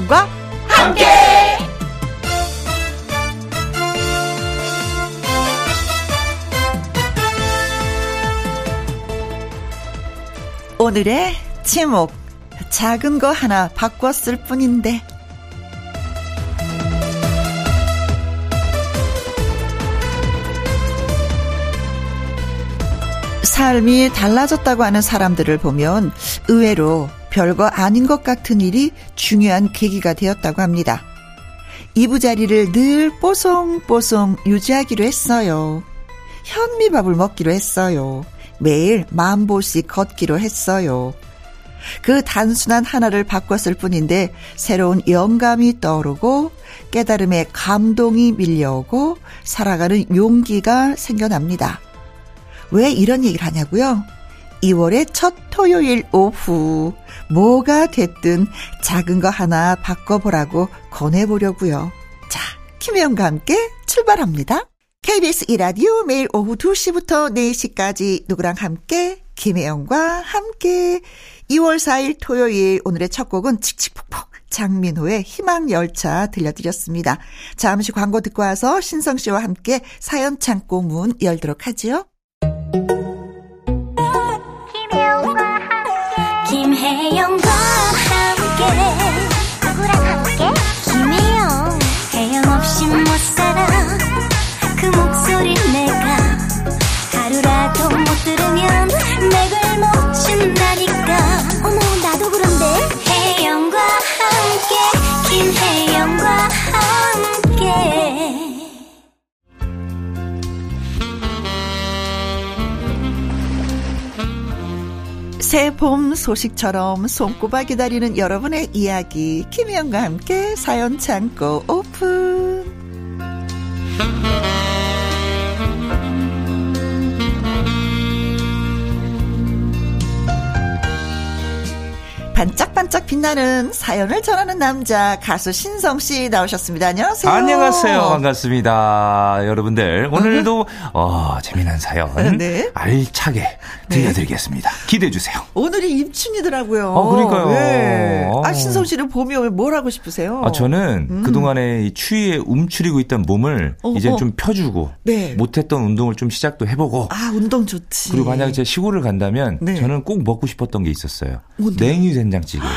김혜영과 함께. 오늘의 제목 작은 거 하나 바꿨을 뿐인데 삶이 달라졌다고 하는 사람들을 보면 의외로 별거 아닌 것 같은 일이 중요한 계기가 되었다고 합니다. 이부 자리를 늘 뽀송뽀송 유지하기로 했어요. 현미밥을 먹기로 했어요. 매일 만보씩 걷기로 했어요. 그 단순한 하나를 바꿨을 뿐인데 새로운 영감이 떠오르고 깨달음의 감동이 밀려오고 살아가는 용기가 생겨납니다. 왜 이런 얘기를 하냐고요? 2월의 첫 토요일 오후 뭐가 됐든 작은 거 하나 바꿔보라고 권해보려고요. 자, 김혜영과 함께 출발합니다. KBS 이라디오 매일 오후 2시부터 4시까지 누구랑 함께 김혜영과 함께 2월 4일 토요일 오늘의 첫 곡은 칙칙폭폭 장민호의 희망열차 들려드렸습니다. 잠시 광고 듣고 와서 신성 씨와 함께 사연 창고 문 열도록 하지요. 함께 김혜영과 함께 누구랑 새 봄 소식처럼 손꼽아 기다리는 여러분의 이야기. 김혜영과 함께 사연 창고 오픈 반짝반짝 빛나는 사연을 전하는 남자 가수 신성 씨 나오셨습니다. 안녕하세요. 안녕하세요. 반갑습니다. 여러분들, 오늘도, 어, 재미난 사연. 네. 알차게 들려드리겠습니다. 기대해 주세요. 오늘이 입춘이더라고요. 어, 그러니까요. 네. 아, 어. 신성 씨는 봄이 오면 뭘 하고 싶으세요? 아, 저는 음. 그동안에 이 추위에 움츠리고 있던 몸을 어, 이제 어. 좀 펴주고, 네. 못했던 운동을 좀 시작도 해보고, 아, 운동 좋지. 그리고 만약에 제가 시골을 간다면 네. 저는 꼭 먹고 싶었던 게 있었어요. 뭔데요? 냉이 된장찌개.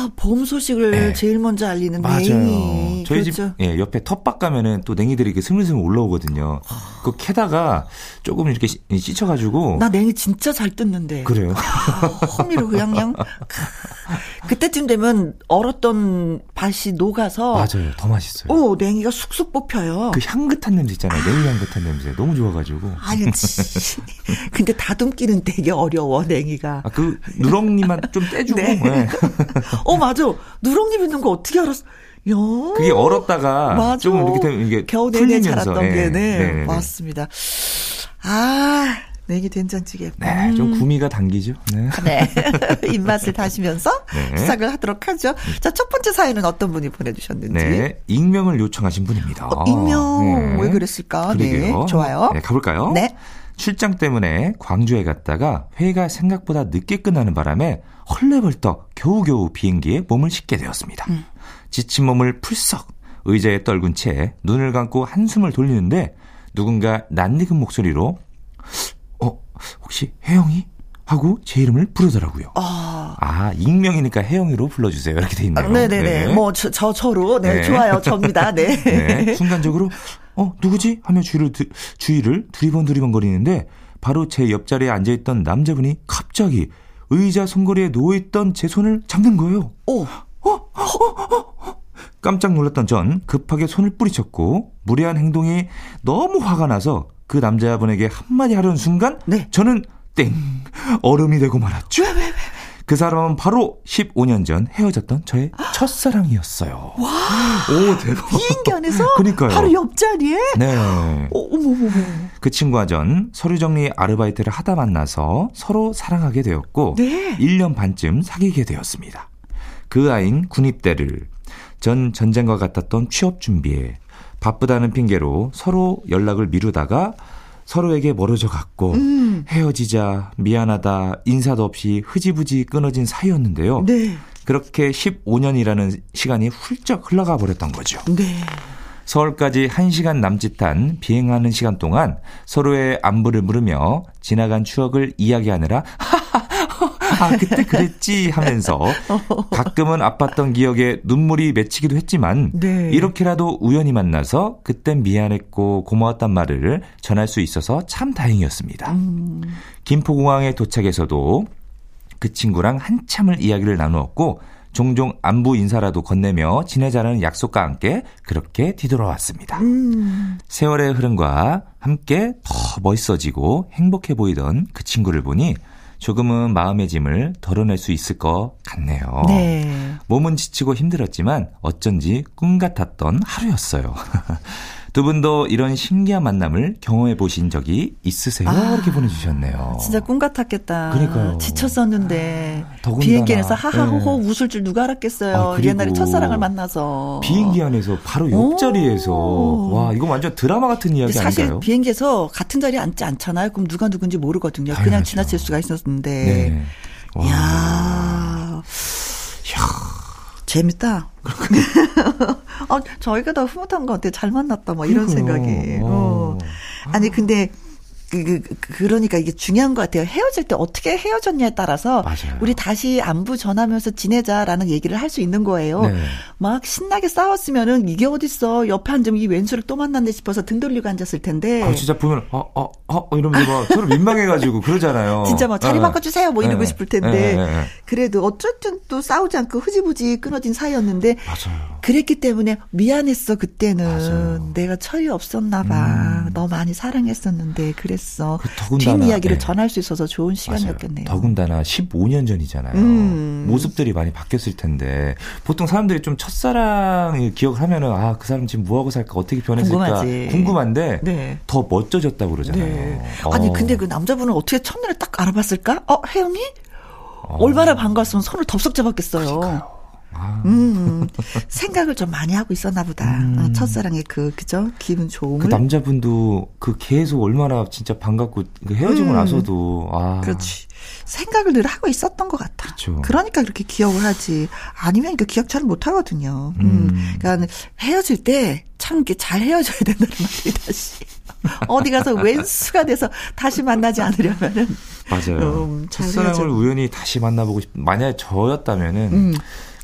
아, 봄 소식을 네. 제일 먼저 알리는 맞아요. 냉이. 저희 그렇죠. 집 예, 옆에 텃밭 가면은 또 냉이들이 이렇게 스물스물 올라오거든요. 그 캐다가 조금 이렇게 씻- 씻어가지고 나 냉이 진짜 잘 뜯는데. 그래요. 아, 허미로 그냥 그냥. 그때쯤 되면 얼었던 밭이 녹아서. 맞아요. 더 맛있어요. 오, 냉이가 쑥쑥 뽑혀요. 그 향긋한 냄새 있잖아요. 냉이 향긋한 냄새. 너무 좋아 가지고. 알지. 근데 다듬기는 되게 어려워, 냉이가. 아, 그 누렁니만 좀 떼주고. 네. 예. 어, 맞아. 누렁잎 있는 거 어떻게 알았어? 야. 그게 얼었다가 맞아. 조금 이렇게 되면 이게 겨우 내내 자랐던 예. 게, 네, 네네네. 맞습니다. 아, 냉이 된장찌개. 네, 좀 구미가 당기죠. 네. 네. 입맛을 다시면서 네. 시작을 하도록 하죠. 자, 첫 번째 사연은 어떤 분이 보내주셨는지. 네, 익명을 요청하신 분입니다. 어, 익명, 네. 왜 그랬을까? 네, 그러게요. 좋아요. 네, 가볼까요? 네. 출장 때문에 광주에 갔다가 회의가 생각보다 늦게 끝나는 바람에 헐레벌떡 겨우겨우 비행기에 몸을 싣게 되었습니다. 음. 지친 몸을 풀썩 의자에 떨군 채 눈을 감고 한숨을 돌리는데 누군가 낯익은 목소리로 어 혹시 혜영이? 하고 제 이름을 부르더라고요. 아. 아 익명이니까 혜영이로 불러주세요 이렇게 돼 있네요. 아, 네네네. 뭐, 저, 저, 저로. 네, 네. 좋아요. 접니다. 네. 네, 순간적으로 어 누구지 하며 주위를 두- 주위를 두리번 두리번 거리는데 바로 제 옆자리에 앉아 있던 남자분이 갑자기 의자 손거리에 누워 있던 제 손을 잡는 거예요. 오. 깜짝 놀랐던 전 급하게 손을 뿌리쳤고 무례한 행동이 너무 화가 나서 그 남자분에게 한마디 하려는 순간 네. 저는 땡 얼음이 되고 말았죠. 그 사람은 바로 15년 전 헤어졌던 저의 첫사랑이었어요. 와, 오 대박. 비행기 안에서? 그러니까요. 바로 옆자리에? 네. 어, 어머머머. 그 친구와 전 서류 정리 아르바이트를 하다 만나서 서로 사랑하게 되었고 네. 1년 반쯤 사귀게 되었습니다. 그 아인 군입대를 전 전쟁과 같았던 취업 준비에 바쁘다는 핑계로 서로 연락을 미루다가 서로에게 멀어져 갔고 음. 헤어지자 미안하다 인사도 없이 흐지부지 끊어진 사이였는데요. 네. 그렇게 15년이라는 시간이 훌쩍 흘러가 버렸던 거죠. 네. 서울까지 1시간 남짓한 비행하는 시간 동안 서로의 안부를 물으며 지나간 추억을 이야기하느라 아 그때 그랬지 하면서 가끔은 아팠던 기억에 눈물이 맺히기도 했지만 네. 이렇게라도 우연히 만나서 그땐 미안했고 고마웠단 말을 전할 수 있어서 참 다행이었습니다. 음. 김포공항에 도착해서도 그 친구랑 한참을 이야기를 나누었고 종종 안부 인사라도 건네며 지내자는 약속과 함께 그렇게 뒤돌아왔습니다. 음. 세월의 흐름과 함께 더 멋있어지고 행복해 보이던 그 친구를 보니 조금은 마음의 짐을 덜어낼 수 있을 것 같네요. 네. 몸은 지치고 힘들었지만 어쩐지 꿈 같았던 하루였어요. 두 분도 이런 신기한 만남을 경험해 보신 적이 있으세요? 아, 이렇게 보내주셨네요. 진짜 꿈 같았겠다. 그러니까요. 지쳤었는데 더군다나. 비행기 안에서 하하호호 네. 웃을 줄 누가 알았겠어요. 아, 옛날에 첫사랑을 만나서. 비행기 안에서 바로 오. 옆자리에서 와 이거 완전 드라마 같은 이야기 사실 아닌가요? 비행기에서 같은 자리에 앉지 않잖아요. 그럼 누가 누군지 모르거든요. 그냥 당연하죠. 지나칠 수가 있었는데. 네. 와. 이야. 재밌다. 아, 저희가 더 흐뭇한 것 같아. 잘 만났다. 뭐 이런 그러니까요. 생각이. 어. 어. 아니, 근데 그, 그, 그- 그 러니까 이게 중요한 것 같아요. 헤어질 때 어떻게 헤어졌냐에 따라서 맞아요. 우리 다시 안부 전하면서 지내자라는 얘기를 할 수 있는 거예요. 네. 막 신나게 싸웠으면은 이게 어딨어. 옆에 앉으면 이 왼수를 또 만났네 싶어서 등 돌리고 앉았을 텐데. 아, 진짜 보면 어 어어 어, 이러면서 막 서로 민망해가지고 그러잖아요. 진짜 뭐 자리 네. 바꿔주세요 뭐 이러고 네. 싶을 텐데 네, 네, 네. 그래도 어쨌든 또 싸우지 않고 흐지부지 끊어진 사이였는데 맞아요. 그랬기 때문에 미안했어 그때는 맞아요. 내가 철이 없었나 봐. 음. 너 많이 사랑했었는데 그랬어. 그 더군다나, 뒷이야기를 네. 전할 수 있어서 좋은 맞아요. 시간이었겠네요. 더군다나 15년 전이잖아요. 음. 모습들이 많이 바뀌었을 텐데 보통 사람들이 좀 첫사랑 기억을 하면은 아 그 사람 지금 뭐 하고 살까 어떻게 변했을까 궁금하지. 궁금한데 네. 더 멋져졌다고 그러잖아요. 네. 어. 아니 근데 그 남자분은 어떻게 첫눈에 딱 알아봤을까? 어 혜영이? 어. 얼마나 반가웠으면 손을 덥석 잡았겠어요. 아, 음, 생각을 좀 많이 하고 있었나 보다. 음. 어, 첫사랑의 그, 그죠? 기분 좋음을. 그 남자분도 그 계속 얼마나 진짜 반갑고 그 헤어지고 음. 나서도 아 그렇지. 생각을 늘 하고 있었던 것 같아. 그쵸. 러니까 그렇게 기억을 하지. 아니면 그 기억 잘 못 하거든요. 음. 음. 그러니까 헤어질 때 참 이렇게 잘 헤어져야 된다는 말이 다시. 어디 가서 왼수가 돼서 다시 만나지 않으려면은. 맞아요. 음, 잘 첫사랑을. 우연히 다시 만나보고 싶. 만약에 저였다면은 음.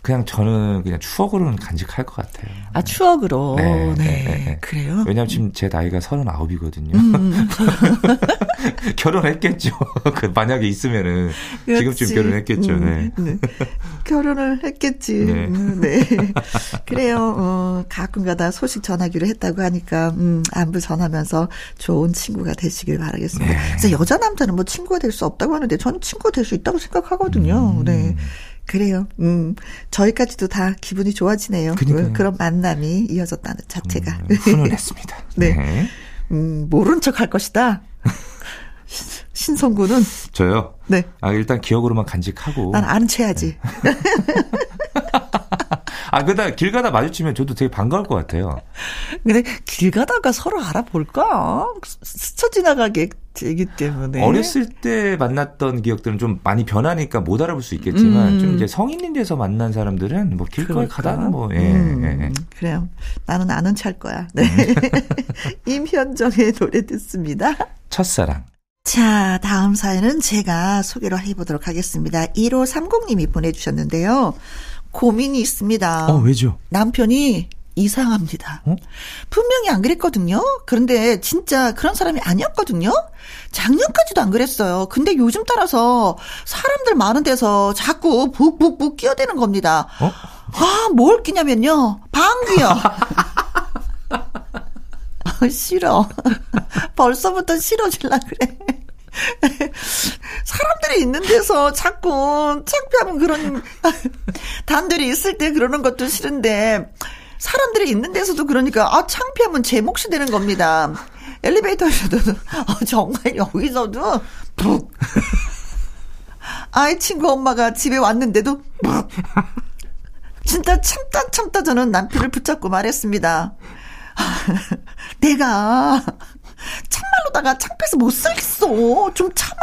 그냥 저는 그냥 추억으로는 간직할 것 같아요. 아, 추억으로. 네, 네. 네, 네, 네. 그래요? 왜냐면 지금 제 나이가 39이거든요. 음. 결혼했겠죠. 그 만약에 있으면은 지금쯤 그렇지. 결혼했겠죠. 네. 음, 네. 결혼을 했겠지. 네. 음, 네. 그래요. 어, 가끔 가다 소식 전하기로 했다고 하니까 음, 안부 전하면서 좋은 친구가 되시길 바라겠습니다. 네. 그래서 여자 남자는 뭐 친구가 될 수 없다고 하는데 저는 친구가 될 수 있다고 생각하거든요. 음. 네. 그래요. 음, 저희까지도 다 기분이 좋아지네요. 그러니까요. 그런 만남이 이어졌다는 자체가. 음, 훈훈했습니다. 네. 네. 음, 모른 척 할 것이다. 신성구는 저요. 네. 아 일단 기억으로만 간직하고. 난 아는 체 해야지. 아 그다 길 가다 마주치면 저도 되게 반가울 것 같아요. 근데 길 가다가 서로 알아볼까? 스- 스쳐 지나가게 되기 때문에. 어렸을 때 만났던 기억들은 좀 많이 변하니까 못 알아볼 수 있겠지만 음. 좀 이제 성인이 돼서 만난 사람들은 뭐 길거리 그럴까? 가다는 뭐 예. 음, 예. 그래요. 나는 아는 찰 거야. 네. 임현정의 노래 듣습니다. 첫사랑. 자, 다음 사연은 제가 소개를 해보도록 하겠습니다. 1530님이 보내주셨는데요. 고민이 있습니다. 어 왜죠? 남편이 이상합니다. 어? 분명히 안 그랬거든요. 그런데 진짜 그런 사람이 아니었거든요. 작년까지도 안 그랬어요. 근데 요즘 따라서 사람들 많은 데서 자꾸 북북북 끼어대는 겁니다. 어? 아, 뭘 끼냐면요. 방귀요. 아, 싫어. 벌써부터 싫어질라 그래. 사람들이 있는 데서 자꾸 창피하면 그런 단들이 있을 때 그러는 것도 싫은데 사람들이 있는 데서도 그러니까 아 창피하면 제 몫이 되는 겁니다. 엘리베이터에서도 어, 정말 여기서도 푹 아이 친구 엄마가 집에 왔는데도 푹 진짜 참다 참다 저는 남편을 붙잡고 말했습니다. 내가 참말로다가 창피해서 못 살겠어. 좀 참아.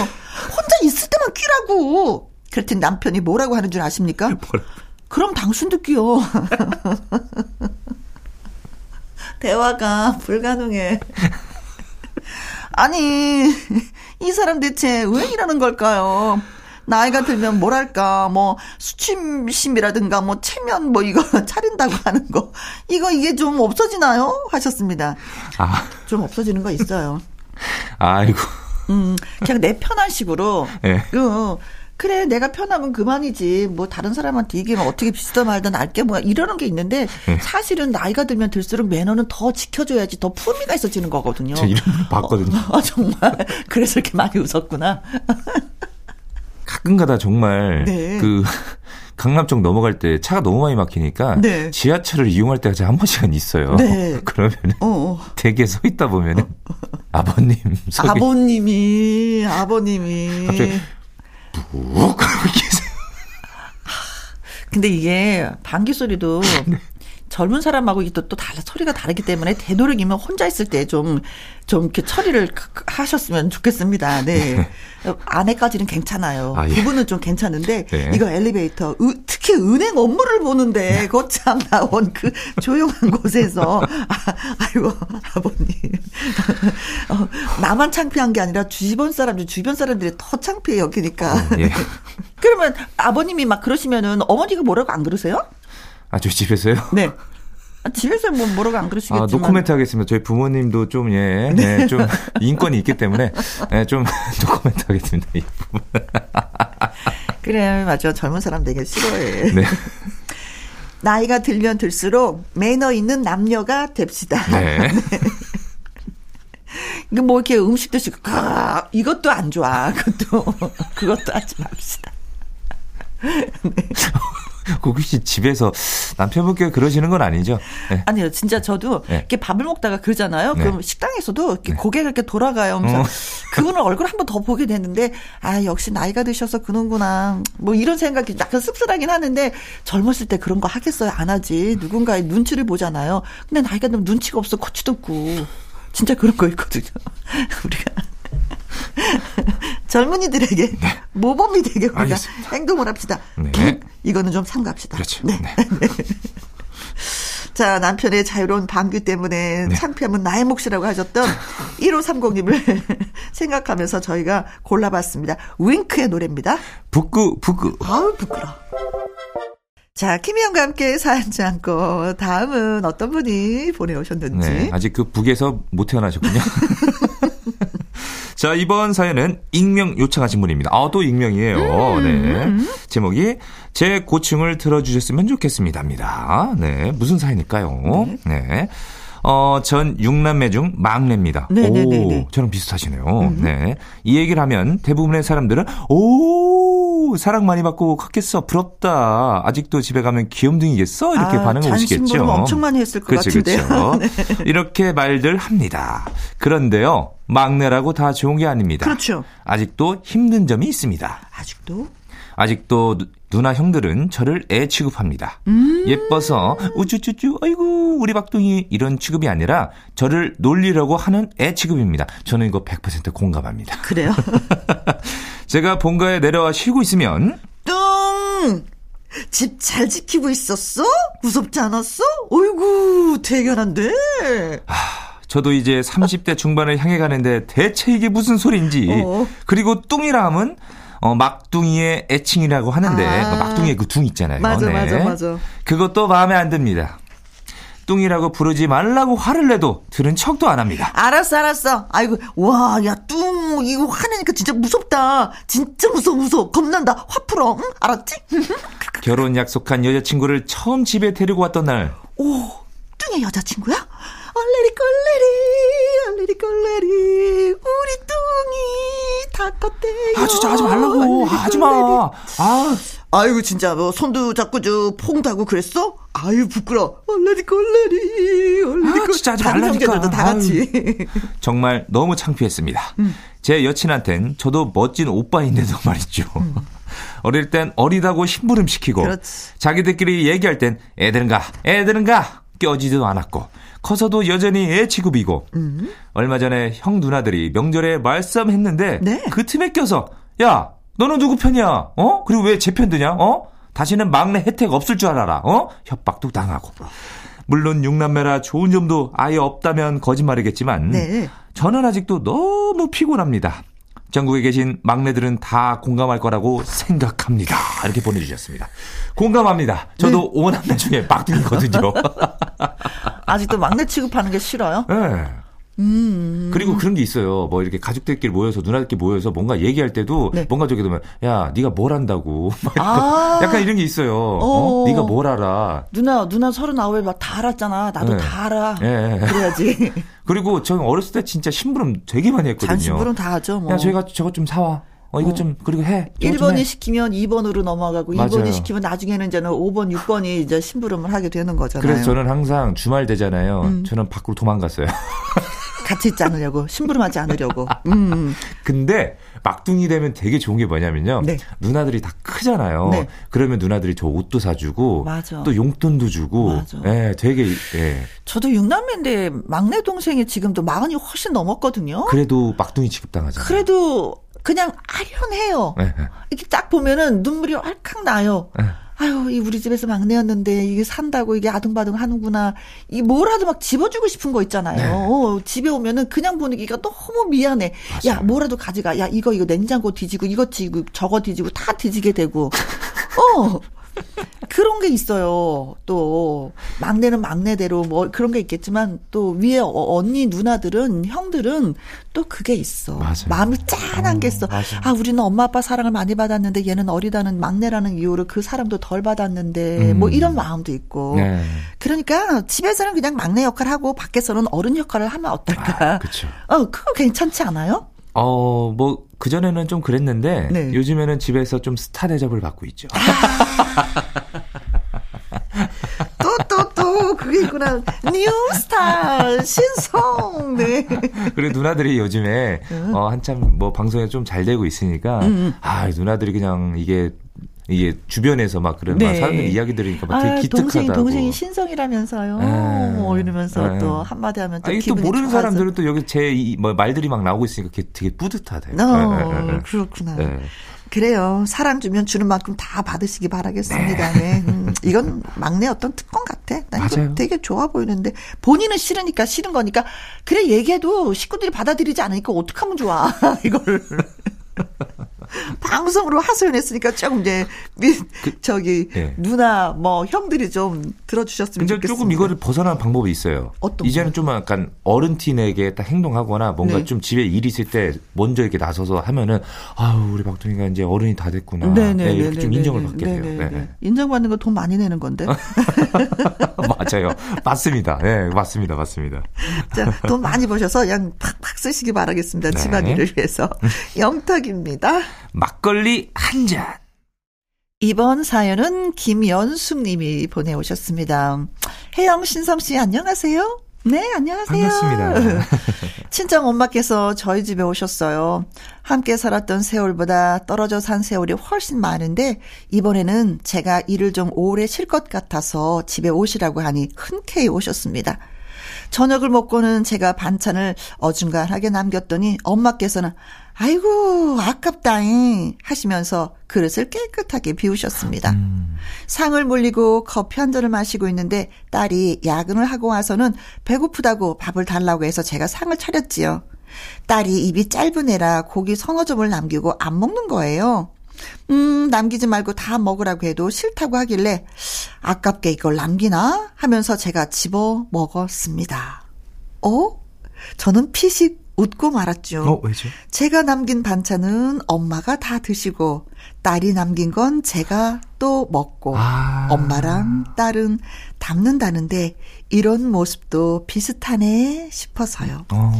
혼자 있을 때만 끼라고. 그랬더니 남편이 뭐라고 하는 줄 아십니까? 그럼 당신도 끼요. 대화가 불가능해. 아니, 이 사람 대체 왜 이러는 걸까요? 나이가 들면 뭐랄까, 뭐, 수침심이라든가, 뭐, 체면, 뭐, 이거 차린다고 하는 거. 이거, 이게 좀 없어지나요? 하셨습니다. 아. 좀 없어지는 거 있어요. 아이고. 음, 그냥 내 편한 식으로. 네. 그, 그래 내가 편하면 그만이지 뭐 다른 사람한테 얘기하면 어떻게 비슷한 말든 알게 뭐 이러는 게 있는데 네. 사실은 나이가 들면 들수록 매너는 더 지켜줘야지 더 품위가 있어지는 거거든요. 제 이런 걸 봤거든요. 어, 어, 정말 그래서 이렇게 많이 웃었구나. 가끔가다 정말 네. 그 강남 쪽 넘어갈 때 차가 너무 많이 막히니까 네. 지하철을 이용할 때가 한 번씩은 있어요. 네. 그러면 어, 어. 대게 서 있다 보면 은 아버님 속에 아버님이 아버님이 갑자기 푹 계세요. 근데 이게 방귀 소리도 네. 젊은 사람하고 또, 또 달라, 소리가 다르기 때문에 되도록이면 혼자 있을 때 좀, 좀 이렇게 처리를 하셨으면 좋겠습니다. 네. 아내까지는 괜찮아요. 아, 예. 부분은 좀 괜찮은데, 네. 이거 엘리베이터, 으, 특히 은행 업무를 보는데, 네. 거참 나온 그 조용한 곳에서, 아, 아이고, 아버님. 어, 나만 창피한 게 아니라 주변 사람들, 주변 사람들이 더 창피해 여기니까. 어, 예. 그러면 아버님이 막 그러시면은 어머니가 뭐라고 안 그러세요? 아, 저희 집에서요? 네. 아, 집에서 뭐 뭐라고 안 그러시겠지만. 아, 노코멘트 하겠습니다. 저희 부모님도 좀, 예, 네. 네, 좀 인권이 있기 때문에, 예, 좀 노코멘트 하겠습니다. 이 부분. 그래, 맞아. 젊은 사람 되게 싫어해. 네. 나이가 들면 들수록 매너 있는 남녀가 됩시다. 네. 네. 이거 뭐 이렇게 음식 드시고, 아, 이것도 안 좋아. 그것도, 그것도 하지 맙시다. 네. 고기 씨 집에서 남편분께 그러시는 건 아니죠? 네. 아니요, 진짜 저도 네. 이렇게 밥을 먹다가 그러잖아요. 네. 그럼 식당에서도 이렇게 네. 고개가 이렇게 돌아가요. 어. 그분은 얼굴 한 번 더 보게 되는데 아 역시 나이가 드셔서 그런구나. 뭐 이런 생각이 약간 씁쓸하긴 하는데 젊었을 때 그런 거 하겠어요? 안 하지. 누군가의 눈치를 보잖아요. 근데 나이가 들면 눈치가 없어 코치도 없고 진짜 그런 거 있거든요. 우리가. 젊은이들에게 네. 모범이 되게 우리가 알겠습니다. 행동을 합시다. 네. 이거는 좀 삼가합시다. 그렇죠. 네. 네. 자, 남편의 자유로운 방귀 때문에 네. 창피하면 나의 몫이라고 하셨던 1530님을 생각하면서 저희가 골라봤습니다. 윙크의 노래입니다. 북구, 북구. 아우, 부끄러 자, 김희영과 함께 사연지 않고 다음은 어떤 분이 보내오셨는지. 네, 아직 그 북에서 못 태어나셨군요. 자, 이번 사연은 익명 요청하신 분입니다. 아, 또 익명이에요. 음, 네. 음. 제목이 제 고충을 들어주셨으면 좋겠습니다입니다. 네. 무슨 사연일까요? 네. 네. 어, 전 6남매 중 막내입니다. 네네네네. 오, 네, 네, 네. 저랑 비슷하시네요. 음. 네. 이 얘기를 하면 대부분의 사람들은 오, 사랑 많이 받고 컸겠어. 부럽다. 아직도 집에 가면 귀염둥이겠어? 이렇게 아, 반응을 오시겠죠. 엄청 많이 했을 것 그렇죠, 같은데요. 그렇죠. 네. 이렇게 말들 합니다. 그런데요. 막내라고 다 좋은 게 아닙니다. 그렇죠. 아직도 힘든 점이 있습니다. 아직도? 아직도 누나 형들은 저를 애 취급합니다. 음~ 예뻐서 우쭈쭈쭈 아이고 우리 박둥이 이런 취급이 아니라 저를 놀리려고 하는 애 취급입니다. 저는 이거 100% 공감합니다. 그래요? 제가 본가에 내려와 쉬고 있으면 뚱! 집 잘 지키고 있었어? 무섭지 않았어? 어이구 대견한데. 하, 저도 이제 30대 중반을 향해 가는데 대체 이게 무슨 소리인지. 어. 그리고 뚱이라 함은 어, 막둥이의 애칭이라고 하는데 아. 그 막둥이의 그 둥 있잖아요. 맞아, 네. 맞아, 맞아. 그것도 마음에 안 듭니다. 뚱이라고 부르지 말라고 화를 내도 들은 척도 안 합니다. 알았어, 알았어. 아이고, 와, 야, 뚱, 이거 화내니까 진짜 무섭다. 진짜 무서워, 무서워. 겁난다. 화 풀어. 응? 알았지? 결혼 약속한 여자친구를 처음 집에 데리고 왔던 날. 오, 뚱의 여자친구야? 얼레리 꼴레리 얼레리 꼴레리 우리 뚱이 다 컸대요. 아 진짜 하지 말라고 하지 마. 아 아이고 진짜 뭐 손도 잡고 저 퐁다고 그랬어? 아유 부끄러. 얼레리 꼴레리 얼레리 아, 진짜 하지 말라니까. 다 같이. 아유, 정말 너무 창피했습니다. 음. 제 여친한텐 저도 멋진 오빠인데도 말이죠. 음. 어릴 땐 어리다고 심부름 시키고 그렇지. 자기들끼리 얘기할 땐 애들은 가 애들은 가 껴지지도 않았고 커서도 여전히 애 취급이고 음. 얼마 전에 형 누나들이 명절에 말싸움했는데 네. 그 틈에 껴서 야 너는 누구 편이야? 어? 그리고 왜 제 편 드냐? 어? 다시는 막내 혜택 없을 줄 알아라. 어? 협박도 당하고. 물론 육남매라 좋은 점도 아예 없다면 거짓말이겠지만 네. 저는 아직도 너무 피곤합니다. 전국에 계신 막내들은 다 공감할 거라고 생각합니다. 이렇게 보내주셨습니다. 공감합니다. 저도 네. 오남매 중에 막둥이거든요. 아직도 막내 취급하는 게 싫어요? 네. 음. 그리고 그런 게 있어요. 뭐 이렇게 가족들끼리 모여서 누나들끼리 모여서 뭔가 얘기할 때도 네. 뭔가 저기 되면 야 네가 뭘 한다고 아~ 약간 이런 게 있어요. 어, 어 네가 뭘 알아? 누나 누나 서른아홉에 막 다 알았잖아. 나도 네. 다 알아. 네. 그래야지. 그리고 저는 어렸을 때 진짜 심부름 되게 많이 했거든요. 잔심부름 다 하죠. 뭐. 야 저희가 저것 좀 사와. 어, 이거 어. 좀, 그리고 해. 1번이 시키면 2번으로 넘어가고, 맞아요. 2번이 시키면 나중에는 이제는 5번, 6번이 이제 심부름을 하게 되는 거잖아요. 그래서 저는 항상 주말 되잖아요. 음. 저는 밖으로 도망갔어요. 같이 있지 않으려고 심부름하지 않으려고. 음. 근데 막둥이 되면 되게 좋은 게 뭐냐면요. 네. 누나들이 다 크잖아요. 네. 그러면 누나들이 저 옷도 사주고 맞아. 또 용돈도 주고. 맞아. 예, 되게 예. 저도 육남매인데 막내 동생이 지금도 마흔이 훨씬 넘었거든요. 그래도 막둥이 취급당하잖아요. 그래도 그냥 아련해요. 네, 네. 이렇게 딱 보면은 눈물이 왈칵 나요. 네. 아유, 이 우리 집에서 막내였는데 이게 산다고 이게 아둥바둥 하는구나. 이 뭐라도 막 집어주고 싶은 거 있잖아요. 네. 어, 집에 오면은 그냥 보내기가 너무 미안해. 맞아요. 야, 뭐라도 가져가. 야, 이거 이거 냉장고 뒤지고 이거 뒤지고 저거 뒤지고 다 뒤지게 되고. 어. 그런 게 있어요. 또 막내는 막내대로 뭐 그런 게 있겠지만 또 위에 어, 언니 누나들은 형들은 또 그게 있어. 맞아요. 마음이 짠한 게 있어. 어, 아 우리는 엄마 아빠 사랑을 많이 받았는데 얘는 어리다는 막내라는 이유로 그 사랑도 덜 받았는데 음. 뭐 이런 마음도 있고. 네. 그러니까 집에서는 그냥 막내 역할 하고 밖에서는 어른 역할을 하면 어떨까? 아, 그렇죠. 어 그거 괜찮지 않아요? 어, 뭐, 그전에는 좀 그랬는데, 네. 요즘에는 집에서 좀 스타 대접을 받고 있죠. 아. 또, 또, 또, 그게 있구나. 뉴스타, 신성, 네. 그리고 누나들이 요즘에, 음. 어, 한참 뭐 방송에 좀 잘 되고 있으니까, 음. 음. 아, 누나들이 그냥 이게 이게 주변에서 막 그런 네. 막 사람들 이야기 들으니까 막 되게 아, 기특하다고. 동생이 동생이 신성이라면서요. 네. 뭐 이러면서 네. 또 한마디 하면 또 아니, 또 모르는 좋아서. 사람들은 또 여기 제 뭐 말들이 막 나오고 있으니까 되게 뿌듯하대요. 어, 그렇구나. 그래요. 사랑 주면 주는 만큼 다 받으시기 바라겠습니다. 네. 음, 이건 막내 어떤 특권 같아. 맞아요. 되게 좋아 보이는데 본인은 싫으니까 싫은 거니까 그래 얘기해도 식구들이 받아들이지 않으니까 어떡하면 좋아. 이걸. 방송으로 하소연했으니까 조금 이제 그, 저기 네. 누나 뭐 형들이 좀 들어주셨으면 좋겠습니다. 조금 이거를 벗어난 방법이 있어요. 어떤 이제는 좀 약간 어른티에게 딱 행동하거나 뭔가 네. 좀 집에 일 있을 때 먼저 이렇게 나서서 하면은 아우 우리 박동희가 이제 어른이 다 됐구나. 네네 네, 네, 네, 좀 인정을 받게 돼요. 네. 인정받는 거 돈 많이 내는 건데. 맞아요. 맞습니다. 네, 맞습니다. 맞습니다. 자, 돈 많이 버셔서 그냥 팍팍 쓰시기 바라겠습니다. 집안일을 위해서. 영탁입니다. 막걸리 한 잔. 이번 사연은 김연숙 님이 보내오셨습니다. 혜영 신성 씨 안녕하세요. 네, 안녕하세요. 반갑습니다. 친정 엄마께서 저희 집에 오셨어요. 함께 살았던 세월보다 떨어져 산 세월이 훨씬 많은데 이번에는 제가 일을 좀 오래 쉴 것 같아서 집에 오시라고 하니 흔쾌히 오셨습니다. 저녁을 먹고는 제가 반찬을 어중간하게 남겼더니 엄마께서는 아이고, 아깝다잉 하시면서 그릇을 깨끗하게 비우셨습니다. 음. 상을 물리고 커피 한 잔을 마시고 있는데 딸이 야근을 하고 와서는 배고프다고 밥을 달라고 해서 제가 상을 차렸지요. 딸이 입이 짧은 애라 고기 서너 점을 남기고 안 먹는 거예요. 음, 남기지 말고 다 먹으라고 해도 싫다고 하길래 아깝게 이걸 남기나 하면서 제가 집어 먹었습니다. 어? 저는 피식 웃고 말았죠. 어, 왜죠? 제가 남긴 반찬은 엄마가 다 드시고 딸이 남긴 건 제가 또 먹고 아. 엄마랑 딸은 담는다는데 이런 모습도 비슷하네 싶어서요. 어.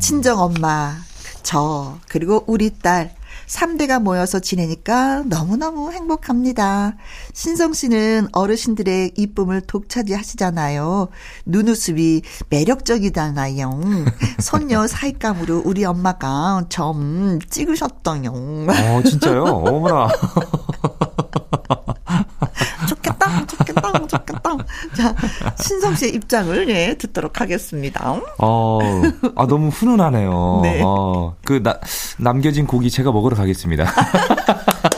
친정 엄마, 저, 그리고 우리 딸 3대가 모여서 지내니까 너무너무 행복합니다. 신성 씨는 어르신들의 이쁨을 독차지 하시잖아요. 눈웃음이 매력적이잖아요. 손녀 사익감으로 우리 엄마가 점 찍으셨던요. 어, 진짜요? 어머나. 좋겠다, 좋겠다, 좋겠다. 자, 신성 씨의 입장을 예, 듣도록 하겠습니다. 어, 아, 너무 훈훈하네요. 네. 어, 그, 나, 남겨진 고기 제가 먹으러 가겠습니다.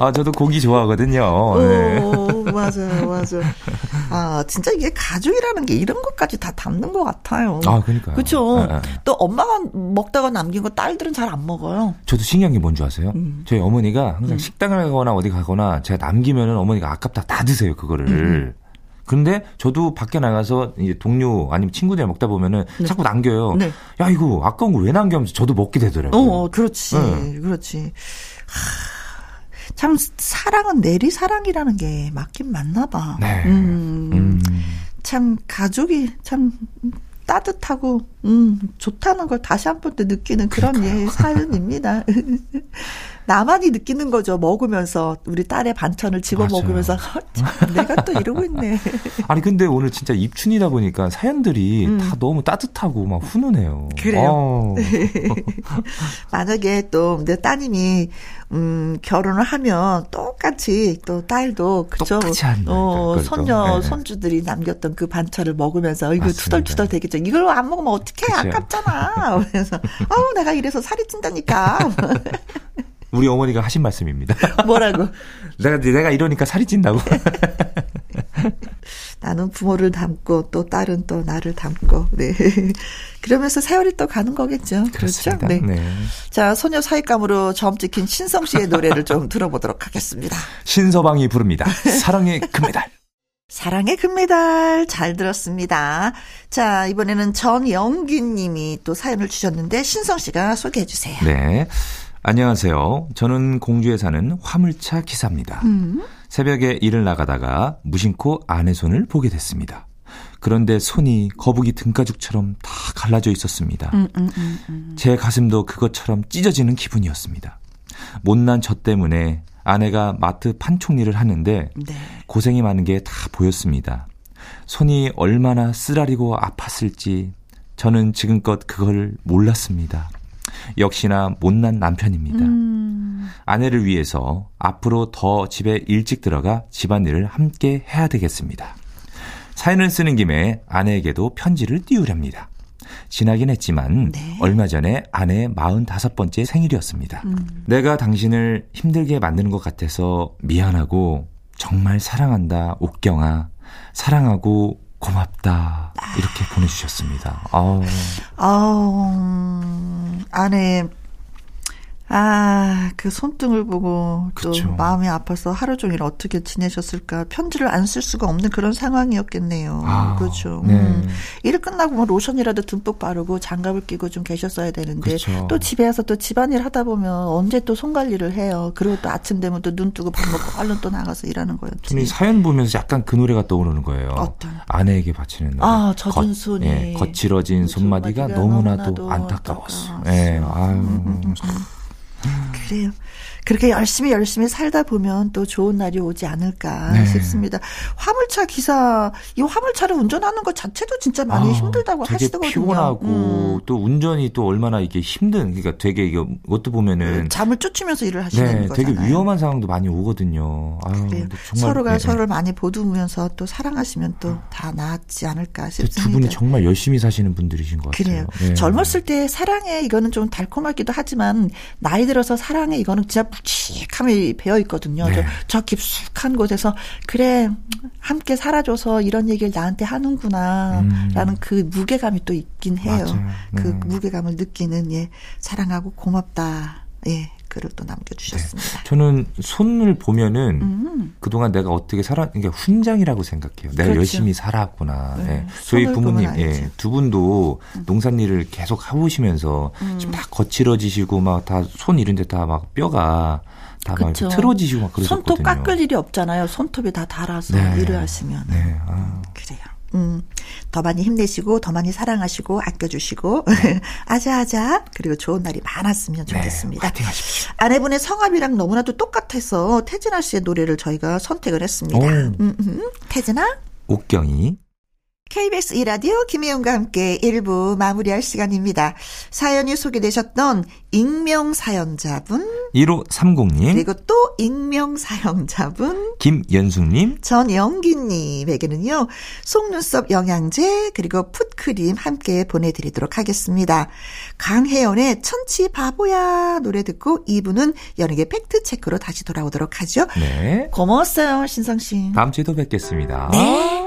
아, 저도 고기 좋아하거든요. 네. 오, 맞아요, 맞아요. 아, 진짜 이게 가족이라는 게 이런 것까지 다 담는 것 같아요. 아, 그러니까요. 그렇죠. 네, 네. 또 엄마가 먹다가 남긴 거 딸들은 잘 안 먹어요. 저도 신기한 게 뭔지 아세요? 음. 저희 어머니가 항상 음. 식당을 가거나 어디 가거나 제가 남기면은 어머니가 아깝다 다 드세요, 그거를. 음. 근데 저도 밖에 나가서 이제 동료 아니면 친구들 먹다 보면은 네. 자꾸 남겨요. 네. 야 이거 아까운 거 왜 남겨 하면서 저도 먹게 되더라고요. 어, 어 그렇지, 네. 그렇지. 하... 참 사랑은 내리 사랑이라는 게 맞긴 맞나 봐. 네. 음, 음. 참 가족이 참 따뜻하고 음 좋다는 걸 다시 한 번 더 느끼는 그런 예 사연입니다. 나만이 느끼는 거죠. 먹으면서 우리 딸의 반찬을 집어 맞아요. 먹으면서 내가 또 이러고 있네. 아니 근데 오늘 진짜 입춘이다 보니까 사연들이 음. 다 너무 따뜻하고 막 훈훈해요. 그래요. 어. 만약에 또 내 따님이 음 결혼을 하면 똑같이 또 딸도 그죠. 똑같이 한 어, 손녀 네. 손주들이 남겼던 그 반찬을 먹으면서 이거 투덜투덜 되겠죠. 이걸 안 먹으면 어떡해 아깝잖아. 그래서 어 내가 이래서 살이 찐다니까. 우리 어머니가 하신 말씀입니다. 뭐라고? 내가 내가 이러니까 살이 찐다고. 나는 부모를 닮고 또 딸은 또 나를 닮고 네. 그러면서 세월이 또 가는 거겠죠. 그렇죠? 네. 네. 자, 소녀 사익감으로 점 찍힌 신성 씨의 노래를 좀 들어보도록 하겠습니다. 신서방이 부릅니다. 사랑의 금메달. 사랑의 금메달 잘 들었습니다. 자, 이번에는 전영기 님이 또 사연을 주셨는데 신성 씨가 소개해 주세요. 네. 안녕하세요. 저는 공주에 사는 화물차 기사입니다. 음. 새벽에 일을 나가다가 무심코 아내 손을 보게 됐습니다. 그런데 손이 거북이 등가죽처럼 다 갈라져 있었습니다. 음, 음, 음, 음. 제 가슴도 그것처럼 찢어지는 기분이었습니다. 못난 저 때문에 아내가 마트 판촉리를 하는데 네. 고생이 많은 게 다 보였습니다. 손이 얼마나 쓰라리고 아팠을지 저는 지금껏 그걸 몰랐습니다. 역시나 못난 남편입니다. 음. 아내를 위해서 앞으로 더 집에 일찍 들어가 집안일을 함께 해야 되겠습니다. 사연을 쓰는 김에 아내에게도 편지를 띄우렵니다. 지나긴 했지만 네. 얼마 전에 아내의 45번째 생일이었습니다. 음. 내가 당신을 힘들게 만드는 것 같아서 미안하고 정말 사랑한다 옥경아 사랑하고 고맙다. 이렇게 보내주셨습니다. 아우. 아우, 아내, 아, 그 손등을 보고 또 그쵸. 마음이 아파서 하루 종일 어떻게 지내셨을까 편지를 안 쓸 수가 없는 그런 상황이었겠네요. 아, 그렇죠. 네. 음. 일 끝나고 뭐 로션이라도 듬뿍 바르고 장갑을 끼고 좀 계셨어야 되는데 그쵸. 또 집에 와서 또 집안일 하다 보면 언제 또 손 관리를 해요. 그리고 또 아침 되면 또 눈 뜨고 밥 먹고 얼른 또 나가서 일하는 거였지. 저는 사연 보면서 약간 그 노래가 떠오르는 거예요. 어떤? 아내에게 바치는 노래. 아, 젖은 손이. 예, 거칠어진 손마디가, 손마디가 너무나도, 너무나도 안타까웠어. 예, 네, 아유. 음, 음, 음. 그래요. 그렇게 열심히 열심히 살다 보면 또 좋은 날이 오지 않을까 네. 싶습니다. 화물차 기사, 이 화물차를 운전하는 것 자체도 진짜 많이 아, 힘들다고 하시더군요. 피곤하고 음. 또 운전이 또 얼마나 이게 힘든, 그러니까 되게 이것도 보면은 네, 잠을 쫓으면서 일을 하시는 네, 거잖아요. 되게 위험한 상황도 많이 오거든요. 아유, 정말, 서로가 네. 서로를 많이 보듬으면서 또 사랑하시면 또다 음. 나았지 않을까 싶습니다. 두 분이 정말 열심히 사시는 분들이신 것 같아요. 그래요. 네. 젊었을 때 사랑해 이거는 좀 달콤하기도 하지만 나이 들어서 사랑해 이거는 진짜 묵직함이 배어 있거든요. 네. 저, 저 깊숙한 곳에서 그래 함께 살아줘서 이런 얘기를 나한테 하는구나라는 음. 그 무게감이 또 있긴 해요. 맞아요. 그 음. 무게감을 느끼는 예 사랑하고 고맙다. 예. 글을 또 남겨주셨습니다. 네. 저는 손을 보면은 음. 그동안 내가 어떻게 살아, 그러니까 훈장이라고 생각해요. 내가 그렇죠. 열심히 살았구나. 네. 네. 저희 부모님, 예, 두 분도 음. 농산일을 계속 해보시면서 음. 지금 다 거칠어지시고 막 다 손 이런 데 다 막 뼈가 다막 틀어지시고 막 그러셨거든요. 손톱 깎을 일이 없잖아요. 손톱이 다 닳아서 네. 일을 하시면. 네. 아. 그래요. 음, 더 많이 힘내시고, 더 많이 사랑하시고, 아껴주시고, 네. 아자아자, 그리고 좋은 날이 많았으면 네, 좋겠습니다. 네, 아내분의 성함이랑 너무나도 똑같아서 태진아 씨의 노래를 저희가 선택을 했습니다. 음, 음, 태진아? 옥경이. KBS 이라디오 김혜영과 함께 1부 마무리할 시간입니다. 사연이 소개되셨던 익명 사연자분 1530님 그리고 또 익명 사연자분 김연숙님 전영기님에게는요 속눈썹 영양제 그리고 풋크림 함께 보내드리도록 하겠습니다. 강혜연의 천치 바보야 노래 듣고 2부는 연예계 팩트체크로 다시 돌아오도록 하죠. 네 고마웠어요 신성씨. 다음 주에도 뵙겠습니다. 네.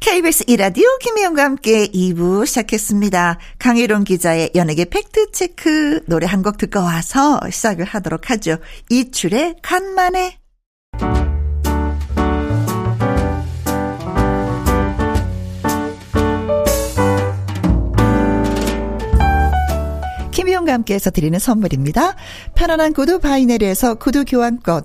KBS 이라디오 김혜영과 함께 2부 시작했습니다. 강혜론 기자의 연예계 팩트체크 노래 한 곡 듣고 와서 시작을 하도록 하죠. 이출의 간만에. 김희용과 함께해서 드리는 선물입니다. 편안한 구두 바이네르에서 구두 교환권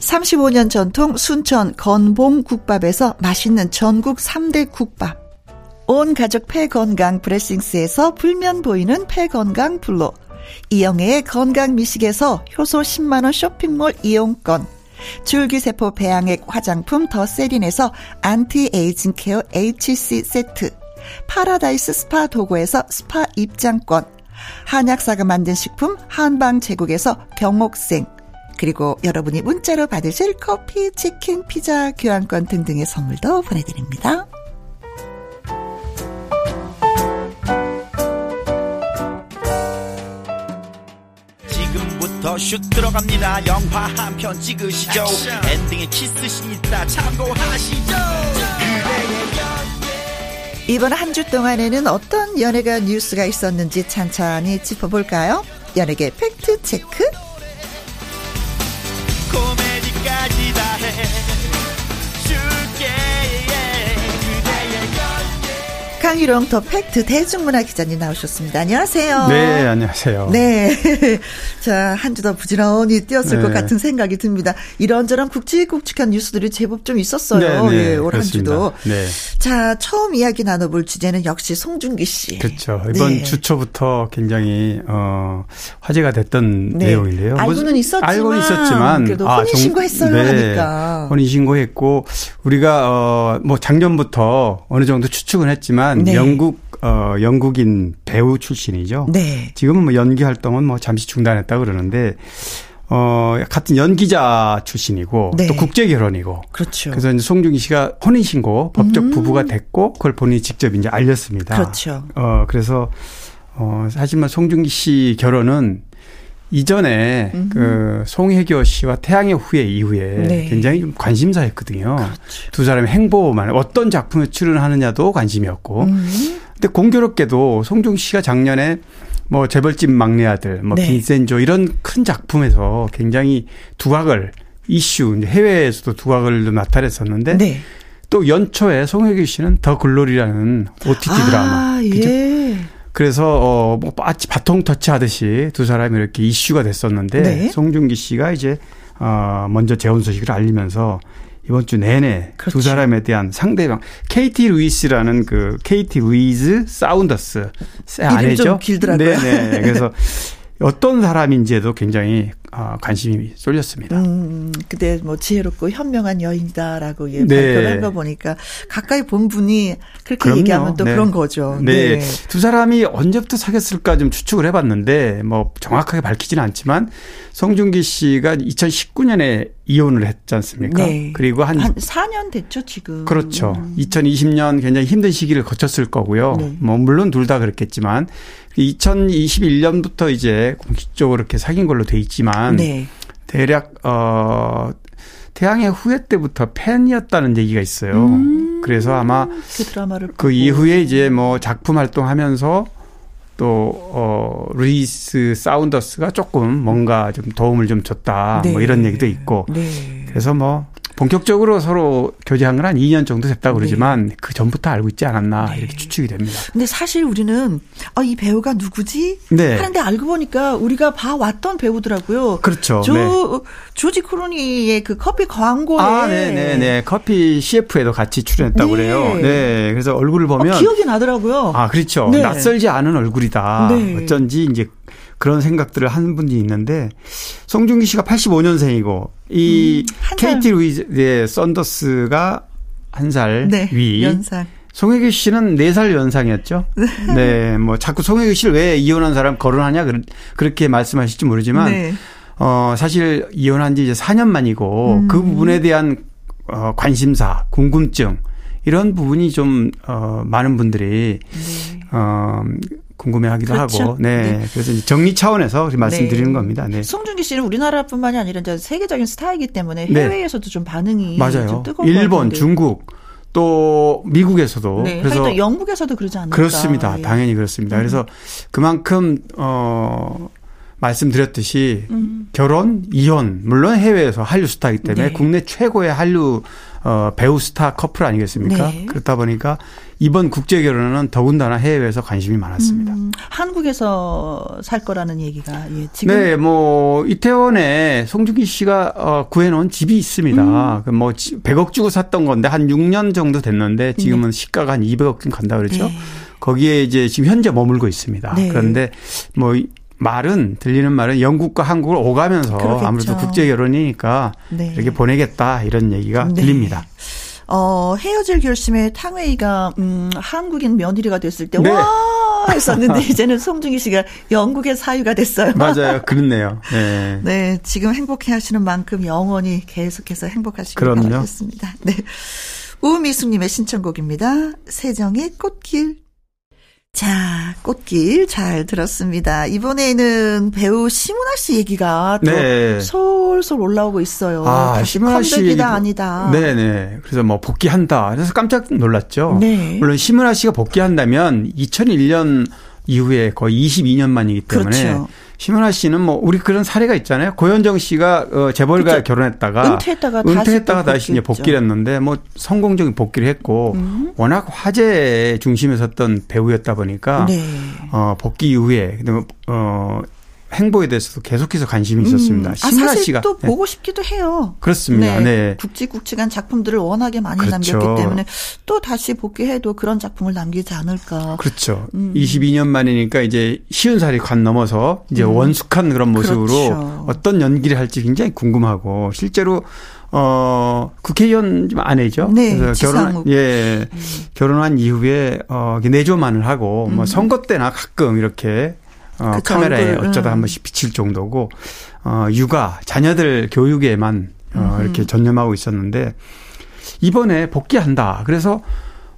35년 전통 순천 건봉국밥에서 맛있는 전국 3대 국밥. 온 가족 폐건강 브레싱스에서 불면 보이는 폐건강 불로. 이영애의 건강 미식에서 효소 10만원 쇼핑몰 이용권. 줄기세포 배양액 화장품 더 세린에서 안티에이징 케어 HC 세트. 파라다이스 스파 도구에서 스파 입장권. 한약사가 만든 식품 한방 제국에서 경옥생. 그리고 여러분이 문자로 받으실 커피, 치킨, 피자, 교환권 등등의 선물도 보내드립니다. 지금부터 슛 들어갑니다. 영화 한 편 찍으시죠. 액션. 엔딩에 키스신 있다 참고하시죠. 이번 한 주 동안에는 어떤 연예가 뉴스가 있었는지 찬찬히 짚어볼까요? 연예계 팩트 체크 코 강일홍 더 팩트 대중문화 기자님 나오셨습니다. 안녕하세요. 네, 안녕하세요. 네. 자, 한 주 더 부지런히 뛰었을 네. 것 같은 생각이 듭니다. 이런저런 굵직굵직한 뉴스들이 제법 좀 있었어요. 네, 네, 예, 올한 그렇습니다. 주도. 네. 자, 처음 이야기 나눠볼 주제는 역시 송중기 씨. 그렇죠. 이번 네. 주 초부터 굉장히 어 화제가 됐던 네. 내용인데요. 뭐, 알고는 있었지만, 알고는 있었지만 그래도 아, 혼인 정- 신고했어요 네, 하니까. 혼인 신고했고 우리가 어 뭐 작년부터 어느 정도 추측은 했지만 네. 영국 어 영국인 배우 출신이죠. 네. 지금은 뭐 연기 활동은 뭐 잠시 중단했다 그러는데 어 같은 연기자 출신이고 네. 또 국제 결혼이고 그렇죠. 그래서 이제 송중기 씨가 혼인 신고 법적 부부가 됐고 그걸 본인이 직접 이제 알렸습니다. 음. 그렇죠. 어 그래서 어 사실만 송중기 씨 결혼은 이전에 그 송혜교 씨와 태양의 후예 이후에 네. 굉장히 좀 관심사였거든요. 그렇죠. 두 사람의 행보만 어떤 작품에 출연하느냐도 관심이었고. 음. 근데 공교롭게도 송중기 씨가 작년에 뭐 재벌집 막내 아들, 뭐 네. 빈센조 이런 큰 작품에서 굉장히 두각을 이슈 해외에서도 두각을 나타냈었는데 네. 또 연초에 송혜교 씨는 더 글로리라는 OTT 드라마 아, 그죠? 예. 그래서 어뭐 바통 터치하듯이 두 사람이 이렇게 이슈가 됐었는데 네. 송중기 씨가 이제 어 먼저 재혼 소식을 알리면서 이번 주 내내 그렇죠. 두 사람에 대한 상대방 KT 루이스라는 그 KT 루이즈 사운더스 좀 길더라고요. 네 네. 그래서 어떤 사람인지에도 굉장히 어, 관심이 쏠렸습니다. 음, 근데 뭐 지혜롭고 현명한 여인이다라고 예, 네. 발표를 한 거 보니까 가까이 본 분이 그렇게 그럼요. 얘기하면 또 네. 그런 거죠. 네. 두 사람이 언제부터 사귀었을까 좀 추측을 해봤는데 뭐 정확하게 밝히지는 않지만 송중기 씨가 2019년에 이혼을 했지 않습니까? 네. 그리고 한, 한 4년 됐죠, 지금. 그렇죠. 음. 2020년 굉장히 힘든 시기를 거쳤을 거고요. 네. 뭐 물론 둘 다 그렇겠지만 2021년부터 이제 공식적으로 이렇게 사귄 걸로 돼 있지만 네. 대략 어 태양의 후예 때부터 팬이었다는 얘기가 있어요. 음. 그래서 아마 그 드라마를 그. 이후에 이제 뭐 작품 활동하면서 또, 어, 루이스 사운더스가 조금 뭔가 좀 도움을 좀 줬다. 뭐 네. 이런 얘기도 있고. 네. 그래서 뭐 본격적으로 서로 교제한 건 한 2년 정도 됐다고 네. 그러지만 그 전부터 알고 있지 않았나 네. 이렇게 추측이 됩니다. 근데 사실 우리는 아, 이 배우가 누구지? 네. 하는데 알고 보니까 우리가 봐왔던 배우더라고요. 그렇죠. 조, 네. 조지 크로니의 그 커피 광고에 아, 네네네. 커피 CF에도 같이 출연했다고 네. 그래요. 네. 그래서 얼굴을 보면. 어, 기억이 나더라고요. 아, 그렇죠. 네. 낯설지 않은 얼굴이다. 네. 어쩐지 이제 그런 생각들을 하는 분이 있는데 송중기 씨가 85년생이고 이 음, 한 살. KT 루이즈의 썬더스가 한살 네. 위. 연상. 송혜교 씨는 4살 연상이었죠. 네. 뭐 자꾸 송혜교 씨를 왜 이혼한 사람 거론하냐 그렇게 말씀하실지 모르지만 네. 어 사실 이혼한 지 이제 4년 만이고 음. 그 부분에 대한 어 관심사, 궁금증 이런 부분이 좀 어 많은 분들이 네. 어 궁금해하기도 그렇죠. 하고 네. 네. 그래서 정리 차원에서 말씀드리는 네. 겁니다. 네. 송중기 씨는 우리나라뿐만이 아니라 이제 세계적인 스타이기 때문에 네. 해외에서도 좀 반응이 맞아요. 좀 뜨거운 일본. 중국 또 미국에서도 네. 그래서 또 영국에서도 그러지 않을까. 그렇습니다. 예. 당연히 그렇습니다. 그래서 그만큼 어 말씀드렸듯이 음. 결혼, 이혼 물론 해외에서 한류 스타이기 때문에 네. 국내 최고의 한류 어 배우 스타 커플 아니겠습니까? 네. 그렇다 보니까 이번 국제 결혼은 더군다나 해외에서 관심이 많았습니다. 음, 한국에서 살 거라는 얘기가 예, 지금 네, 뭐 이태원에 송중기 씨가 어, 구해놓은 집이 있습니다. 음. 그뭐 100억 주고 샀던 건데 한 6년 정도 됐는데 지금은 시가가 한 200억 쯤 간다 그러죠. 네. 거기에 이제 지금 현재 머물고 있습니다. 네. 그런데 뭐 이- 말은 들리는 말은 영국과 한국을 오가면서 그러겠죠. 아무래도 국제 결혼이니까 네. 이렇게 보내겠다 이런 얘기가 네. 들립니다. 어, 헤어질 결심에 탕웨이가 음, 한국인 며느리가 됐을 때 네. 와 했었는데 이제는 송중기 씨가 영국의 사유가 됐어요. 맞아요, 그렇네요. 네. 네, 지금 행복해 하시는 만큼 영원히 계속해서 행복하시길. 바라겠습니다. 네. 우미숙 님의 신청곡입니다. 세정의 꽃길. 자, 꽃길 잘 들었습니다. 이번에는 배우 심은하 씨 얘기가 또 네. 솔솔 올라오고 있어요. 아, 다시 심은하 씨 컴백이다 얘기도- 아니다. 네네. 그래서 뭐 복귀한다. 그래서 깜짝 놀랐죠. 네. 물론 심은하 씨가 복귀한다면 2001년 이후에 거의 22년 만이기 때문에 그렇죠. 심은하 씨는 뭐 우리 그런 사례가 있잖아요. 고현정 씨가 어, 재벌과 그렇죠. 결혼했다가 은퇴했다가 다시 은퇴했다가 또 다시 이제. 복귀를 했는데 뭐 성공적인 복귀를 했고 음. 워낙 화제 중심에 섰던 배우였다 보니까 네. 어, 복귀 이후에 그다음에 어 행보에 대해서도 계속해서 관심이 있었습니다. 음. 아, 사실 씨가 또 네. 보고 싶기도 해요. 그렇습니다. 네. 굵직굵직한 작품들을 워낙에 많이 그렇죠. 남겼기 때문에 또 다시 복귀해도 그런 작품을 남기지 않을까. 그렇죠. 음. 22년 만이니까 이제 쉬운 살이 관 넘어서 이제 원숙한 그런 모습으로 그렇죠. 어떤 연기를 할지 굉장히 궁금하고 실제로 어 국회의원 좀 아내죠. 네, 그래서 결혼 지상욱. 음. 예 결혼한 이후에 어 내조만을 하고 뭐 선거 때나 가끔 이렇게 어 그쵸, 카메라에 얼굴, 어쩌다 음. 한 번씩 비칠 정도고 어 육아 자녀들 교육에만 어 이렇게 전념하고 있었는데 이번에 복귀한다. 그래서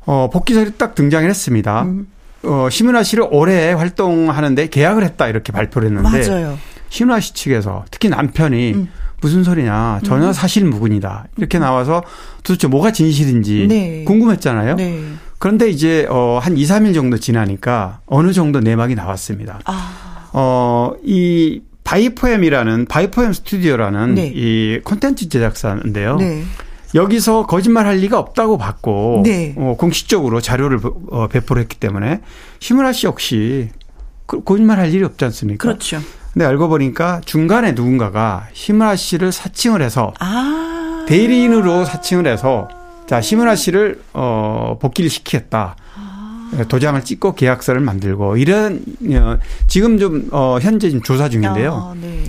어 복귀설이 딱 등장을 했습니다. 음. 어 심은하 씨를 올해 활동하는데 계약을 했다 이렇게 발표를 했는데 맞아요. 심은하 씨 측에서 특히 남편이 음. 무슨 소리냐 전혀 사실 무근이다 이렇게 나와서 도대체 뭐가 진실인지 네. 궁금했잖아요. 네. 그런데 이제 어한 2, 3일 정도 지나니까 어느 정도 내막이 나왔습니다. 아, 어이 바이포엠이라는 바이포엠 스튜디오라는 네. 이 콘텐츠 제작사인데요. 네. 여기서 거짓말 할 리가 없다고 봤고 네. 어, 공식적으로 자료를 어, 배포를 했기 때문에 심은하 씨 역시 그, 거짓말 할 일이 없지 않습니까? 그렇죠. 근데 알고 보니까 중간에 누군가가 심은하 씨를 사칭을 해서 아. 대리인으로 사칭을 해서 자 심은하 씨를 어 복귀를 시키겠다. 도장을 찍고 계약서를 만들고 이런 어, 지금 좀 어, 현재 지금 조사 중인데요. 아, 네.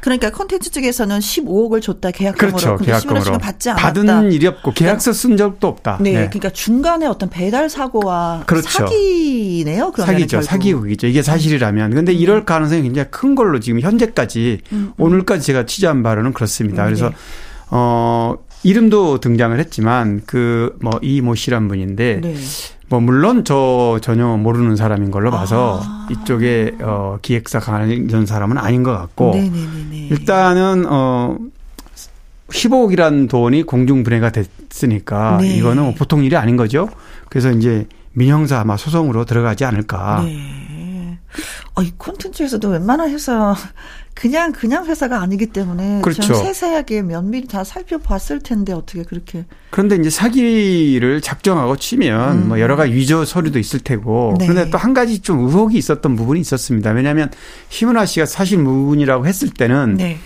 그러니까 콘텐츠 쪽에서는 15억을 줬다 계약금으로. 그렇죠. 계약금으로 받지 않았다. 받은 일이 없고 계약서 쓴 적도 없다. 네, 그러니까 중간에 어떤 배달 사고와 그렇죠. 사기네요. 사기죠. 사기극이죠. 이게 사실이라면. 근데 이럴 가능성이 굉장히 큰 걸로 지금 현재까지 음, 오늘까지 제가 취재한 바로는 그렇습니다. 음, 그래서 네. 어 이름도 등장을 했지만 그 뭐 이모 씨란 분인데 네. 뭐 물론 저 전혀 모르는 사람인 걸로 봐서 아. 이쪽에 어 기획사 관련 사람은 아닌 것 같고 네네네. 일단은 어 15억이라는 돈이 공중 분해가 됐으니까 네. 이거는 뭐 보통 일이 아닌 거죠. 그래서 이제 민형사 아마 소송으로 들어가지 않을까. 네. 어, 이 콘텐츠에서도 웬만한 회사 그냥 그냥 회사가 아니기 때문에 그렇죠. 좀 세세하게 면밀히 다 살펴봤을 텐데 어떻게 그렇게 그런데 이제 사기를 작정하고 치면 뭐 여러 가지 위조 서류도 있을 테고 음. 네. 그런데 또 한 가지 좀 의혹이 있었던 부분이 있었습니다. 왜냐하면 심은하 씨가 사실 무근이라고 했을 때는 네.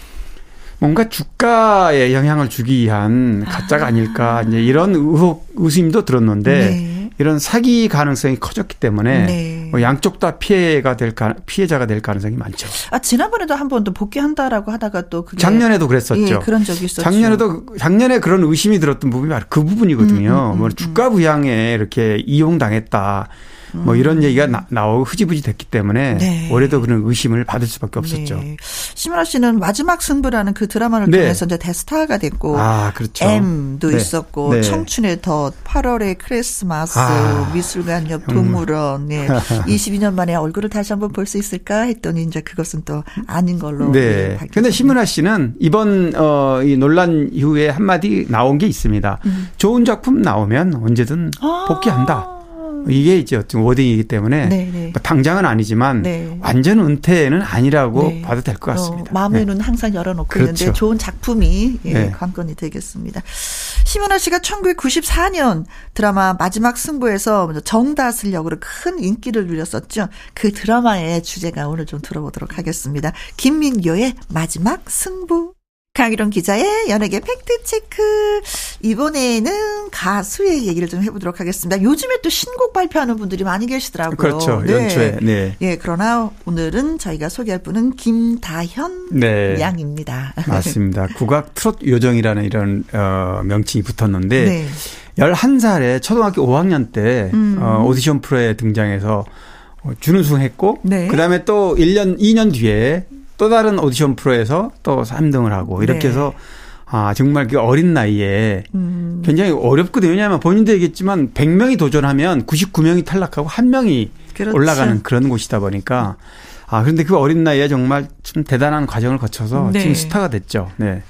뭔가 주가에 영향을 주기 위한 가짜가 아닐까 이제 이런 의혹 의심도 들었는데 네. 이런 사기 가능성이 커졌기 때문에 네. 뭐 양쪽 다 피해가 될 가, 피해자가 될 가능성이 많죠. 아 지난번에도 한 번 또 복귀한다라고 하다가 또 그게 작년에도 그랬었죠. 예, 그런 적이 있었죠. 작년에도 작년에 그런 의심이 들었던 부분이 바로 그 부분이거든요. 음, 음, 뭐 음, 주가 부양에 이렇게 이용당했다. 뭐 이런 얘기가 나, 나오고 흐지부지 됐기 때문에 음. 네. 올해도 그런 의심을 받을 수밖에 없었죠. 네. 심은하 씨는 마지막 승부라는 그 드라마를 네. 통해서 이제 대스타가 됐고 아, 그렇죠. M도 네. 있었고 네. 청춘의 덫, 8월의 크리스마스, 아. 미술관 옆 동물원. 네. 22년 만에 얼굴을 다시 한번 볼 수 있을까 했더니 이제 그것은 또 아닌 걸로. 예, 네. 근데 심은하 씨는 이번 어, 이 논란 이후에 한마디 나온 게 있습니다. 좋은 작품 나오면 언제든 음. 아. 복귀한다. 이게 이제 어떤 워딩이기 때문에 네, 네. 뭐 당장은 아니지만 네. 완전 은퇴는 아니라고 네. 봐도 될 것 같습니다. 어, 마음의 네. 눈 항상 열어놓고 그렇죠. 있는데 좋은 작품이 예, 네. 관건이 되겠습니다. 심은하 씨가 1994년 드라마 마지막 승부에서 정다슬 역으로 큰 인기를 누렸었죠. 그 드라마의 주제가 오늘 좀 들어보도록 하겠습니다. 김민교의 마지막 승부. 강희론 기자의 연예계 팩트체크. 이번에는 가수의 얘기를 좀 해보도록 하겠습니다. 요즘에 또 신곡 발표하는 분들이 많이 계시더라고요. 그렇죠. 연초에. 네. 예, 그러나 오늘은 저희가 소개할 분은 김다현 네. 양입니다. 맞습니다. 국악 트롯 요정이라는 이런 어, 명칭이 붙었는데 네. 11살에 초등학교 5학년 때 음. 어, 오디션 프로에 등장해서 어, 준우승 했고 네. 그 다음에 또 1년 2년 뒤에 또 다른 오디션 프로에서 또 3등을 하고 이렇게 네. 해서 아 정말 그 어린 나이에 음. 굉장히 어렵거든요. 왜냐하면 본인도 얘기했지만 100명이 도전하면 99명이 탈락하고 한 명이 그렇죠. 올라가는 그런 곳이다 보니까 아 그런데 그 어린 나이에 정말 좀 대단한 과정을 거쳐서 네. 지금 스타가 됐죠. 네.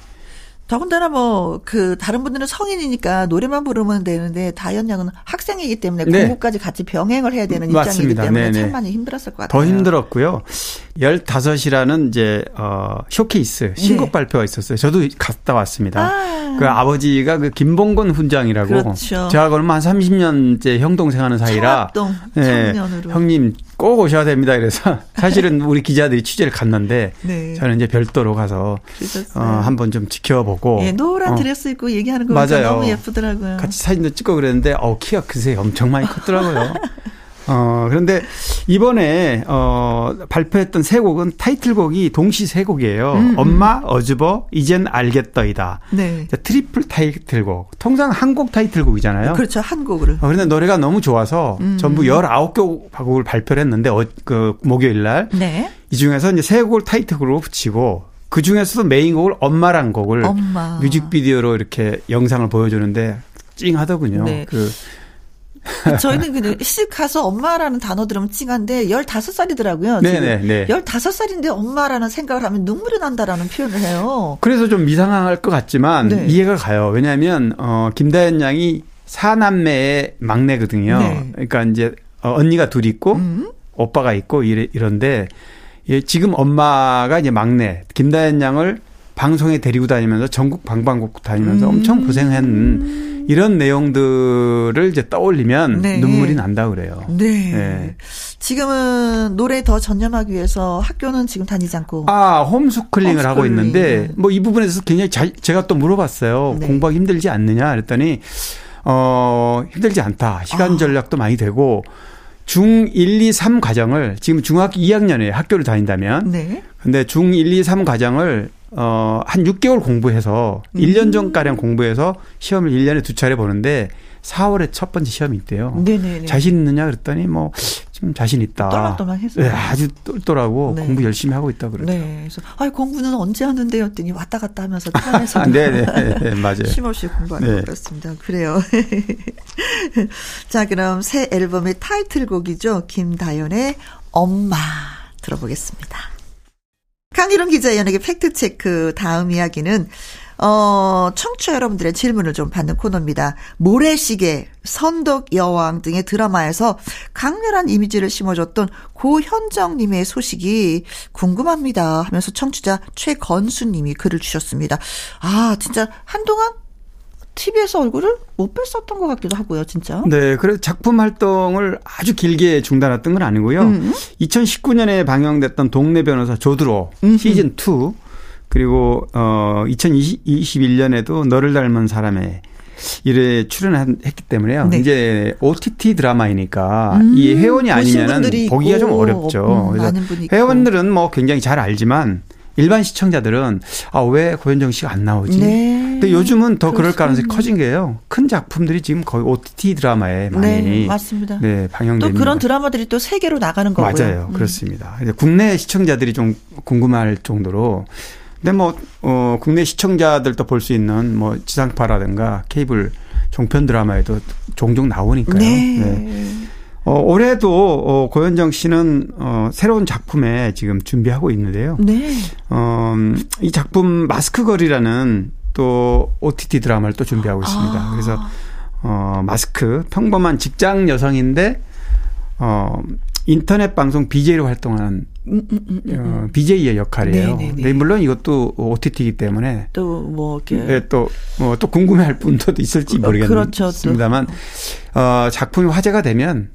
더군다나 뭐 그 다른 분들은 성인이니까 노래만 부르면 되는데 다현 양은 학생이기 때문에 네. 공부까지 같이 병행을 해야 되는. 입장이기 때문에 네네. 참 많이 힘들었을 것 같아요. 더 힘들었고요. 15이라는 이제 어 쇼케이스 신곡 네. 발표가 있었어요. 저도 갔다 왔습니다. 아. 그 아버지가 그 김봉곤 훈장이라고 그렇죠. 제가 얼마 한 30년째 형 동생 하는 사이라 청학동 네. 형님 꼭 오셔야 됩니다. 그래서 사실은 우리 기자들이 취재를 갔는데 네. 저는 이제 별도로 가서 그러셨어요. 어 한번 좀 지켜보고 예, 노란 어, 드레스 입고 얘기하는 거 맞아요. 너무 예쁘더라고요. 같이 사진도 찍고 그랬는데 어 키가 크세요. 엄청 많이 컸더라고요. 어 그런데 이번에 어 발표했던 세 곡은 타이틀곡이 동시 세 곡이에요. 음, 음. 엄마 어즈버 이젠 알겠더이다. 네. 자, 트리플 타이틀곡. 통상 한곡 타이틀곡이잖아요. 그렇죠. 한 곡을. 어, 그런데 노래가 너무 좋아서 음. 전부 19곡을 발표를 했는데 어, 그 목요일 날이 네. 중에서 이제 세 곡을 타이틀곡으로 붙이고 그 중에서도 메인곡을 엄마란 곡을 엄마. 뮤직비디오로 이렇게 영상을 보여주는데 찡하더군요. 네. 그 저희는 그냥 씩 가서 엄마라는 단어 들으면 찡한데 15살이더라고요. 네네, 네. 15살인데 엄마라는 생각을 하면 눈물이 난다라는 표현을 해요. 그래서 좀 이상할 것 같지만 네. 이해가 가요. 왜냐하면 어 김다현 양이 사남매의 막내거든요. 네. 그러니까 이제 어, 언니가 둘 있고 음? 오빠가 있고 이래, 이런데 예, 지금 엄마가 이제 막내 김다현 양을 방송에 데리고 다니면서 전국 방방곡곡 다니면서 음. 엄청 고생한 이런 내용들을 이제 떠올리면 네. 눈물이 난다 그래요. 네. 네. 지금은 노래 더 전념하기 위해서 학교는 지금 다니지 않고. 아, 홈스쿨링을 하고 홈스쿨링. 있는데 뭐 이 부분에서 굉장히 자, 제가 또 물어봤어요. 네. 공부하기 힘들지 않느냐 그랬더니 어, 힘들지 않다. 시간 아. 전략도 많이 되고 중 1, 2, 3 과정을 지금 중학교 2학년에 학교를 다닌다면 네. 근데 중 1, 2, 3 과정을 어, 한 6개월 공부해서 음. 1년 전가량 공부해서 시험을 1년에 두 차례 보는데 4월에 첫 번째 시험이 있대요. 네네네. 자신 있느냐 그랬더니 뭐 지금 자신 있다. 또랑또랑해서. 네, 아주 똘똘하고 네. 공부 열심히 하고 있다 그러죠. 네. 그래서 아 공부는 언제 하는데요? 했더니 왔다 갔다 하면서 편에서 아, 네, 네, 네, 맞아요. 쉼없이 공부하는 네. 것 같습니다. 그래요. 자, 그럼 새 앨범의 타이틀곡이죠. 김다연의 엄마 들어보겠습니다. 강희룡 기자의 연예계 팩트체크 다음 이야기는 어, 청취자 여러분들의 질문을 좀 받는 코너입니다. 모래시계, 선덕 여왕 등의 드라마에서 강렬한 이미지를 심어줬던 고현정님의 소식이 궁금합니다 하면서 청취자 최건수님이 글을 주셨습니다. 아, 진짜 한동안 TV에서 얼굴을 못 뵀었던 것 같기도 하고요, 진짜. 네, 그래서 작품 활동을 아주 길게 중단했던 건 아니고요. 음. 2019년에 방영됐던 동네 변호사 조드로 시즌 2 그리고 어 2021년에도 너를 닮은 사람의 일에 출연했기 때문에요. 네. 이제 OTT 드라마이니까 음, 이 회원이 아니면은 보기가 좀 있고, 어렵죠. 음, 그래서. 회원들은 뭐 굉장히 잘 알지만 일반 시청자들은 아 왜 고현정 씨가 안 나오지? 네. 근데 요즘은 더 그럴. 가능성이 커진 게요. 큰 작품들이 지금 거의 OTT 드라마에 많이 네, 맞습니다. 네, 또 방영됩니다. 그런 드라마들이 또 세계로 나가는 거고요. 맞아요. 음. 그렇습니다. 국내 시청자들이 좀 궁금할 정도로 근데 뭐 어, 국내 시청자들도 볼 수 있는 뭐 지상파라든가 케이블 종편 드라마에도 종종 나오니까요. 네. 어, 올해도 어, 고현정 씨는 어, 새로운 작품에 지금 준비하고 있는데요. 네. 어, 음, 이 작품 마스크 거리라는 또 OTT 드라마를 또 준비하고 있습니다. 아. 그래서 어, 마스크 평범한 직장 여성인데 어, 인터넷 방송 BJ로 활동하는 음, 음, 음, 음. 어, BJ의 역할이에요. 네네네. 근데 물론 이것도 OTT이기 때문에 또 뭐 이렇게 예, 또, 어, 또 궁금해할 분도 있을지 그- 그렇죠, 또. 모르겠습니다만, 어, 작품이 화제가 되면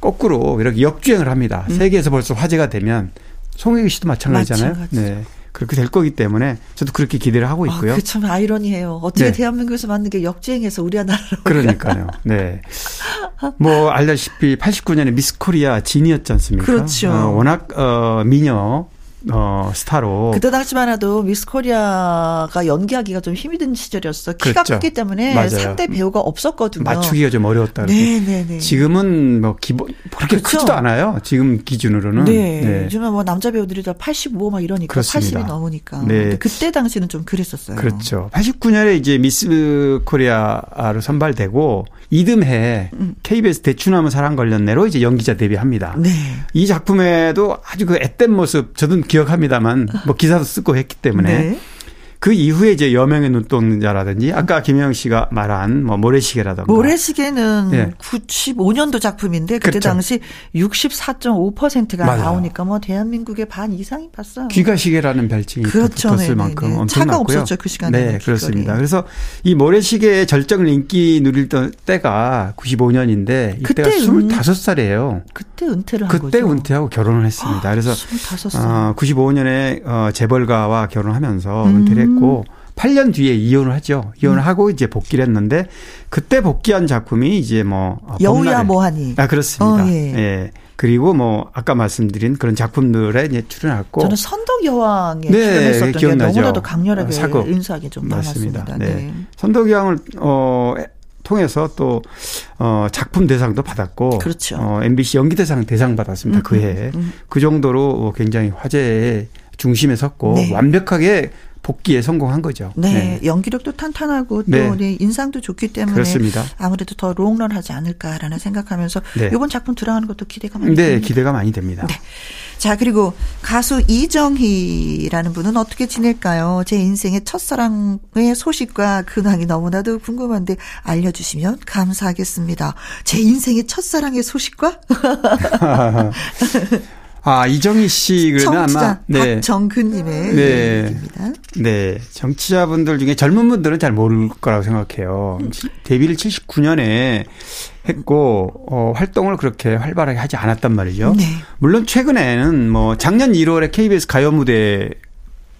거꾸로 이렇게 역주행을 합니다. 음. 세계에서 벌써 화제가 되면 송혜교 씨도 마찬가지잖아요. 마찬가지죠. 네. 그렇게 될 거기 때문에 저도 그렇게 기대를 하고 있고요. 아, 그참 아이러니해요. 어떻게 네. 대한민국에서 만든 게 역주행해서 우리나라로. 그러니까요. 네. 뭐 알다시피 89년에 미스 코리아 진이었지 않습니까? 그렇죠. 어, 워낙 어 미녀 어 스타로 그때 당시만 해도 미스 코리아가 연기하기가 좀 힘이 든 시절이었어. 키가 그렇죠. 크기 때문에 맞아요. 상대 배우가 없었거든요. 맞추기가 좀 어려웠다. 네네네. 지금은 뭐 기본 그렇게 그렇죠. 크지도 않아요. 지금 기준으로는. 네. 요즘은 뭐 남자 배우들이 다 85 막 이러니까 그렇습니다. 80이 넘으니까. 네. 그때 당시는 좀 그랬었어요. 그렇죠. 89년에 이제 미스 코리아로 선발되고 이듬해 음. KBS 대추나무 사랑 관련내로 이제 연기자 데뷔합니다. 네. 이 작품에도 아주 그 앳된 모습 저도 기억합니다만 뭐 기사도 쓰고 했기 때문에 네. 그 이후에 이제 여명의 눈동자라든지 아까 김영 씨가 말한 뭐 모래시계라든가 모래시계는 네. 95년도 작품인데 그때 그렇죠. 당시 64.5%가 맞아요. 나오니까 뭐 대한민국의 반 이상이 봤어요. 귀가시계라는 별칭이 또 그렇죠. 붙었을 네네네. 만큼 엄청 차가. 없었죠, 그 시간에는 네, 길거리에. 그렇습니다. 그래서 이 모래시계의 절정을 인기 누릴 때가 95년인데 이때가 그때 은- 25살이에요. 그때 은퇴를 한 그때 거죠. 은퇴하고 결혼을 했습니다. 그래서 25살. 어, 95년에 어, 재벌가와 결혼하면서 음. 은퇴를 했고 8년 뒤에 이혼을 하죠. 이혼을 하고 이제 복귀를 했는데 그때 복귀한 작품이 이제 뭐 어, 여우야 뭐하니. 아 그렇습니다. 어, 예. 예. 그리고 뭐 아까 말씀드린 그런 작품들에 이제 출연했고 저는 선덕 여왕에 네, 출연했었던 게 기억나죠. 너무나도 강렬하게 사극. 인상이 좀 맞습니다. 남았습니다. 네. 네. 선덕 여왕을 어 통해서 또 어, 작품 대상도 받았고 그렇죠. 어, MBC 연기 대상 대상 받았습니다. 음, 그 해에 음, 음. 그 정도로 굉장히 화제의 중심에 섰고 네. 완벽하게 복귀에 성공한 거죠. 네, 연기력도 탄탄하고 또 네. 네, 인상도 좋기 때문에 그렇습니다. 아무래도 더 롱런하지 않을까라는 생각하면서 네. 이번 작품 들어가는 것도 기대가 많이 네, 됩니다. 기대가 많이 됩니다. 네. 자, 그리고 가수 이정희라는 분은 어떻게 지낼까요? 제 인생의 첫사랑의 소식과 근황이 너무나도 궁금한데 알려주시면 감사하겠습니다. 제 인생의 첫사랑의 소식과? 아, 이정희 씨 그러면 아마 네. 박정근 님의 네. 얘기입니다. 네. 정치자분들 중에 젊은 분들은 잘 모를 거라고 생각해요. 데뷔를 79년에 했고 어, 활동을 그렇게 활발하게 하지 않았단 말이죠. 네. 물론 최근에는 뭐 작년 1월에 KBS 가요 무대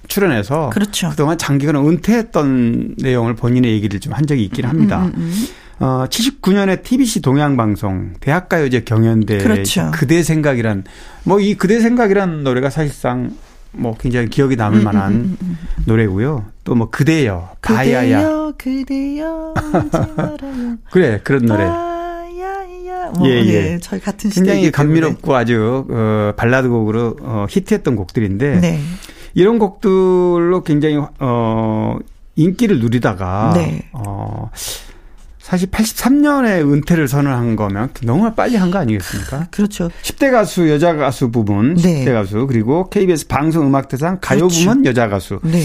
출연해서 그렇죠. 그동안 장기간 은퇴했던 내용을 본인의 얘기를 좀 한 적이 있긴 합니다. 음, 음, 음. 어, 79년에 TBC 동양방송 대학가요제 경연대 그렇죠. 그대 생각이란 뭐 이 그대 생각이란 노래가 사실상 뭐 굉장히 기억에 남을 음, 만한 음, 음, 음. 노래고요. 또 뭐 그대여. 그대여 그대여 하지 말아요. 그래 그런 노래. 바야야. 뭐, 예, 예. 네, 저희 같은 시대 굉장히 감미롭고 아주 어, 발라드 곡으로 어, 히트했던 곡들인데 네. 이런 곡들로 굉장히 어 인기를 누리다가 네. 어 사실 83년에 은퇴를 선언한 거면 너무나 빨리 한 거 아니겠습니까? 그렇죠. 10대 가수 여자 가수 부분, 네. 10대 가수 그리고 KBS 방송 음악 대상 가요 그렇죠. 부문 여자 가수. 네.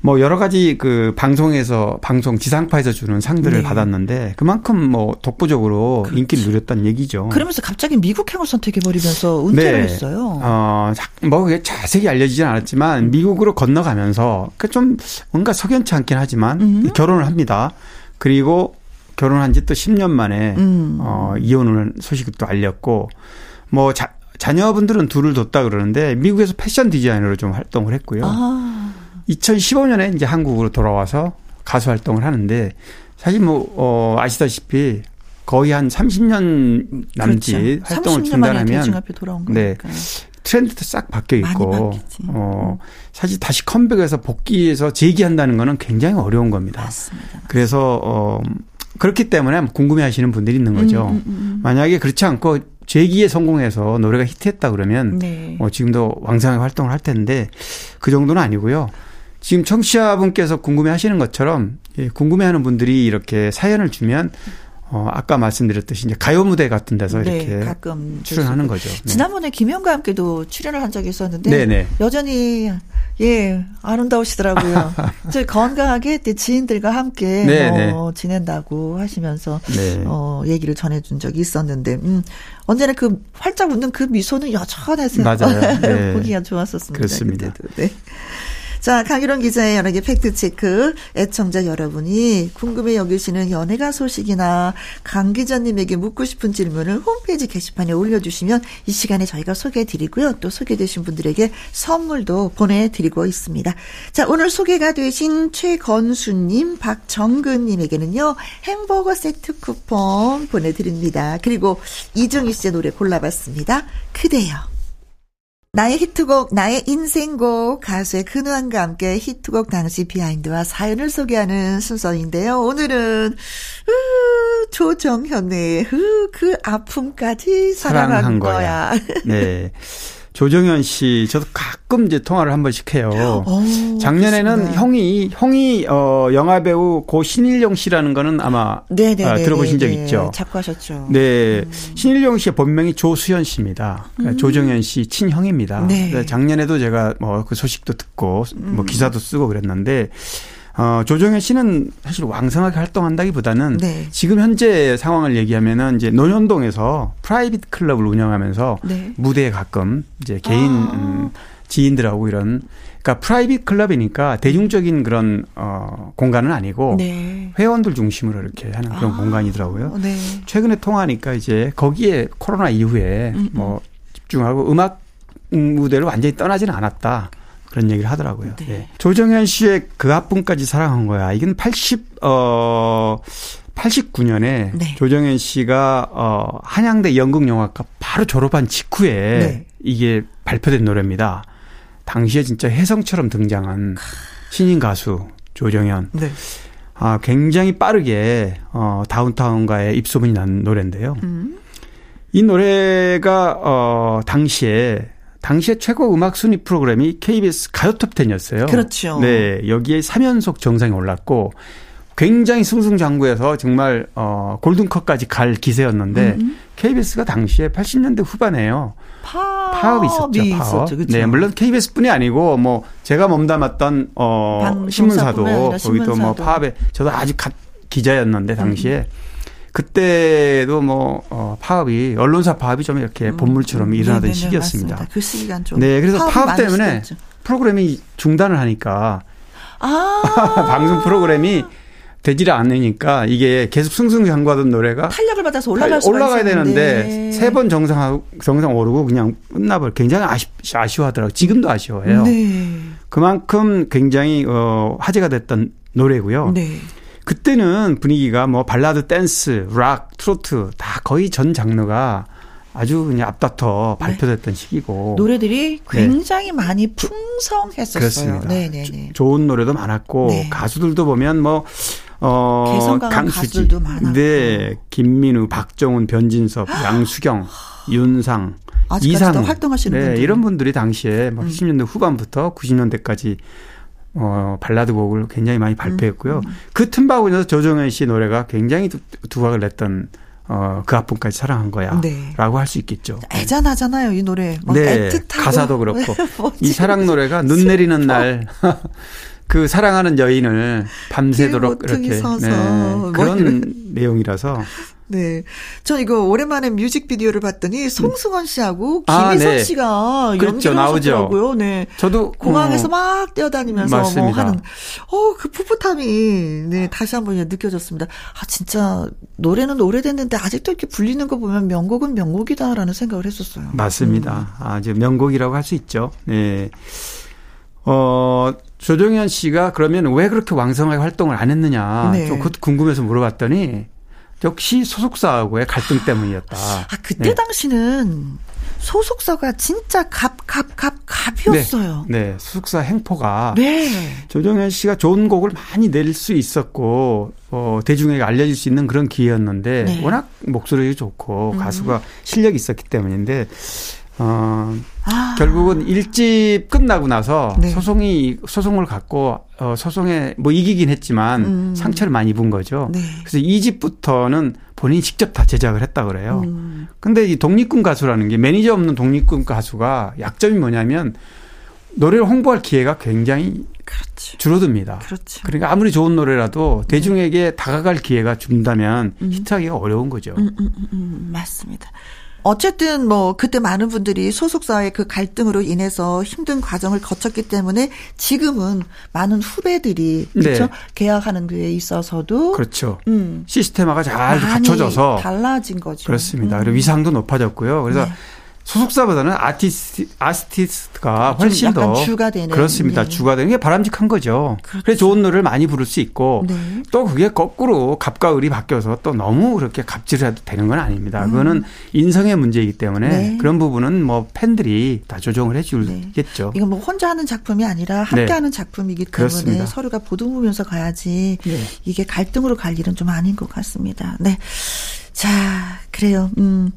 뭐 여러 가지 그 방송에서 방송 지상파에서 주는 상들을 네. 받았는데 그만큼 뭐 독보적으로 인기를 누렸다는 얘기죠. 그러면서 갑자기 미국 행을 선택해 버리면서 은퇴를 네. 했어요. 어, 자- 뭐 그게 자세히 알려지진 않았지만 미국으로 건너가면서 그 좀 뭔가 석연치 않긴 하지만 음. 결혼을 합니다. 그리고 결혼한 지 또 10년 만에 음. 어, 이혼을 소식을 또 알렸고 뭐 자, 자녀분들은 둘을 뒀다 그러는데 미국에서 패션 디자이너로 좀 활동을 했고요. 아, 2015년에 이제 한국으로 돌아와서 가수 활동을 하는데 사실 뭐 어, 아시다시피 거의 한 30년 남짓 그렇죠. 활동을 30년 만에 중단하면 네. 트렌드도 싹 바뀌어 있고. 어 사실 다시 컴백해서 복귀해서 재기한다는 거는 굉장히 어려운 겁니다. 맞습니다. 그래서 어 그렇기 때문에 궁금해하시는 분들이 있는 거죠. 음, 음, 음. 만약에 그렇지 않고 재기에 성공해서 노래가 히트했다 그러면 네. 어 지금도 왕성하게 활동을 할 텐데 그 정도는 아니고요. 지금 청취자분께서 궁금해 하시는 것처럼 예, 궁금해 하는 분들이 이렇게 사연을 주면 어 아까 말씀드렸듯이 이제 가요 무대 같은 데서 네, 이렇게 가끔 출연하는 거죠. 네. 지난번에 김영과 함께도 출연을 한 적이 있었는데 네네. 여전히 예 아름다우시더라고요. 저 건강하게 때 지인들과 함께 네네. 뭐 지낸다고 하시면서 네. 어 얘기를 전해준 적이 있었는데 음 언제나 그 활짝 웃는 그 미소는 여전하세요. 맞아요. 네. 보기가 좋았었습니다. 그렇습니다. 그때도. 네. 자, 강유론 기자의 개 팩트체크. 애청자 여러분이 궁금해 여기시는 연예가 소식이나 강 기자님에게 묻고 싶은 질문을 홈페이지 게시판에 올려주시면 이 시간에 저희가 소개해드리고요. 또 소개되신 분들에게 선물도 보내드리고 있습니다. 자, 오늘 소개가 되신 최건수님, 박정근님에게는요, 햄버거 세트 쿠폰 보내드립니다. 그리고 이정희 씨의 노래 골라봤습니다. 그대여. 나의 히트곡, 나의 인생곡, 가수의 근황과 함께 히트곡 당시 비하인드와 사연을 소개하는 순서인데요. 오늘은, 으, 조정현의, 으, 그 아픔까지 사랑한, 사랑한 거야. 거야. 네. 조정현 씨, 저도 가끔 이제 통화를 한 번씩 해요. 오, 작년에는 어, 그렇습니다. 형이, 형이, 어, 영화 배우 고 신일용 씨라는 거는 아마 네네네. 아, 들어보신 적 네, 있죠. 작고하셨죠. 네. 신일용 씨의 본명이 조수현 씨입니다. 그러니까 조정현 씨 친형입니다. 음. 네. 작년에도 제가 뭐 그 소식도 듣고 음. 뭐 기사도 쓰고 그랬는데 어, 조정현 씨는 사실 왕성하게 활동한다기보다는 네. 지금 현재 상황을 얘기하면은 이제 논현동에서 private 클럽을 운영하면서 네. 무대에 가끔 이제 개인 아. 음, 지인들하고 이런 그러니까 private 클럽이니까 대중적인 그런 어 공간은 아니고 네. 회원들 중심으로 이렇게 하는 그런 아, 공간이더라고요. 네. 최근에 통화하니까 이제 거기에 코로나 이후에 음, 뭐 집중하고 음악 무대를 완전히 떠나지는 않았다. 그런 얘기를 하더라고요. 네. 예. 조정현 씨의 그 아픔까지 사랑한 거야. 이건 80, 어, 89년에 네. 조정현 씨가 어, 한양대 연극영화과 바로 졸업한 직후에 네. 이게 발표된 노래입니다. 당시에 진짜 혜성처럼 등장한 신인 가수 조정현. 네. 아, 굉장히 빠르게 어, 다운타운가에 입소문이 난 노래인데요. 음. 이 노래가 어 당시에 당시에 최고 음악 순위 프로그램이 KBS 가요톱 10이었어요. 그렇죠. 네, 여기에 3연속 정상에 올랐고 굉장히 승승장구해서 정말 어 골든컵까지 갈 기세였는데 음. KBS가 당시에 80년대 후반에요. 파업이 파업이 있었죠. 파업. 있었죠. 그렇죠. 네, 물론 KBS뿐이 아니고 뭐 제가 몸담았던 어 신문사도 거기도 뭐. 파업에 저도 아직 가- 기자였는데 당시에 그때도 뭐 어, 파업이 언론사 파업이 좀 이렇게 음. 본물처럼 일어나던 네네네, 시기였습니다. 맞습니다. 그 시기간 좀. 네, 그래서 파업 때문에. 프로그램이 중단을 하니까 아 방송 프로그램이 되지를 않으니까 이게 계속 승승장구하던 노래가 탄력을 받아서 올라갈 수가 올라가야 있었는데. 되는데 세 번 정상 정상 오르고 그냥 끝나버려 굉장히 아쉬, 아쉬워하더라고요. 지금도 아쉬워해요. 네. 그만큼 굉장히 어 화제가 됐던 노래고요. 네. 그때는 분위기가 뭐 발라드, 댄스, 락, 트로트 다 거의 전 장르가 아주 그냥 앞다퉈 발표됐던 시기고 네. 노래들이 굉장히 많이 풍성했었어요. 그렇습니다. 네네네. 좋은 노래도 많았고 네. 가수들도 보면 뭐 어, 많았고. 네, 김민우, 박정운, 변진섭, 양수경, 윤상, 이상우, 활동하시는 네, 분들. 이런 분들이 당시에 막 음. 70년대 후반부터 90년대까지 어, 발라드 곡을 굉장히 많이 발표했고요. 음, 그 틈바구니에서 조정현 씨 노래가 굉장히 두, 두각을 냈던 어, 그 아픔까지 사랑한 거야. 네. 라고 할 수 있겠죠. 애잔하잖아요, 이 노래. 막 네, 애틋하고. 가사도 그렇고. 뭐지? 이 사랑 노래가 눈 내리는 날, 그 사랑하는 여인을 밤새도록 이렇게. 네, 뭐 그런 이런. 내용이라서. 네. 전 이거 오랜만에 뮤직비디오를 봤더니 송승헌 씨하고 아, 김희선 네. 씨가 그렇죠, 연기를 나오죠. 하셨더라고요. 네. 저도. 공항에서 어, 막 뛰어다니면서 뭐 맞습니다. 하는 어 그 풋풋함이 네 다시 한번 느껴졌습니다. 아 진짜 노래는 오래됐는데 아직도 이렇게 불리는 거 보면 명곡은 명곡이다라는 생각을 했었어요. 맞습니다. 아, 이제 명곡이라고 할 수 있죠. 네. 어, 조정현 씨가 그러면 왜 그렇게 왕성하게 활동을 안 했느냐. 네. 좀 그것도 궁금해서 물어봤더니 역시 소속사하고의 갈등 때문이었다. 아 그때 네. 당시는 소속사가 진짜 갑 갑 갑 갑이었어요. 네, 소속사 행포가 네. 조정현 씨가 좋은 곡을 많이 낼 수 있었고 어, 대중에게 알려질 수 있는 그런 기회였는데 네. 워낙 목소리가 좋고 음. 가수가 실력이 있었기 때문인데 어, 아. 결국은 일집 끝나고 나서 네. 소송이 소송을 갖고 어, 소송에 뭐 이기긴 했지만 음. 상처를 많이 입은 거죠. 네. 그래서 이집부터는 본인이 직접 다 제작을 했다 그래요. 음. 근데 이 독립군 가수라는 게 매니저 없는 독립군 가수가 약점이 뭐냐면 노래를 홍보할 기회가 굉장히 그렇죠. 줄어듭니다. 그렇죠. 그러니까 아무리 좋은 노래라도 대중에게 다가갈 기회가 준다면 음. 히트하기가 어려운 거죠. 음, 음, 음, 음, 맞습니다. 어쨌든 뭐 그때 많은 분들이 소속사의 그 갈등으로 인해서 힘든 과정을 거쳤기 때문에 지금은 많은 후배들이 그렇죠 네. 계약하는 데에 있어서도 그렇죠. 음, 시스템화가 잘 갖춰져서 달라진 거죠. 그렇습니다. 음. 그리고 위상도 높아졌고요. 그래서 네. 소속사보다는 아티스트, 아티스트가 좀 훨씬 더 주가 되는, 그렇습니다. 네. 주가 되는 게 바람직한 거죠. 그렇죠. 그래서 좋은 노래를 많이 부를 수 있고 네. 또 그게 거꾸로 갑과 을이 바뀌어서 또 너무 그렇게 갑질해도 되는 건 아닙니다. 그거는 인성의 문제이기 때문에 음. 네. 그런 부분은 뭐 팬들이 다 조정을 해주겠죠. 이건 뭐 혼자 하는 작품이 아니라 함께 네. 하는 작품이기 때문에 그렇습니다. 서로가 보듬으면서 가야지 네. 이게 갈등으로 갈 일은 좀 아닌 것 같습니다. 네. 자, 그래요. 음.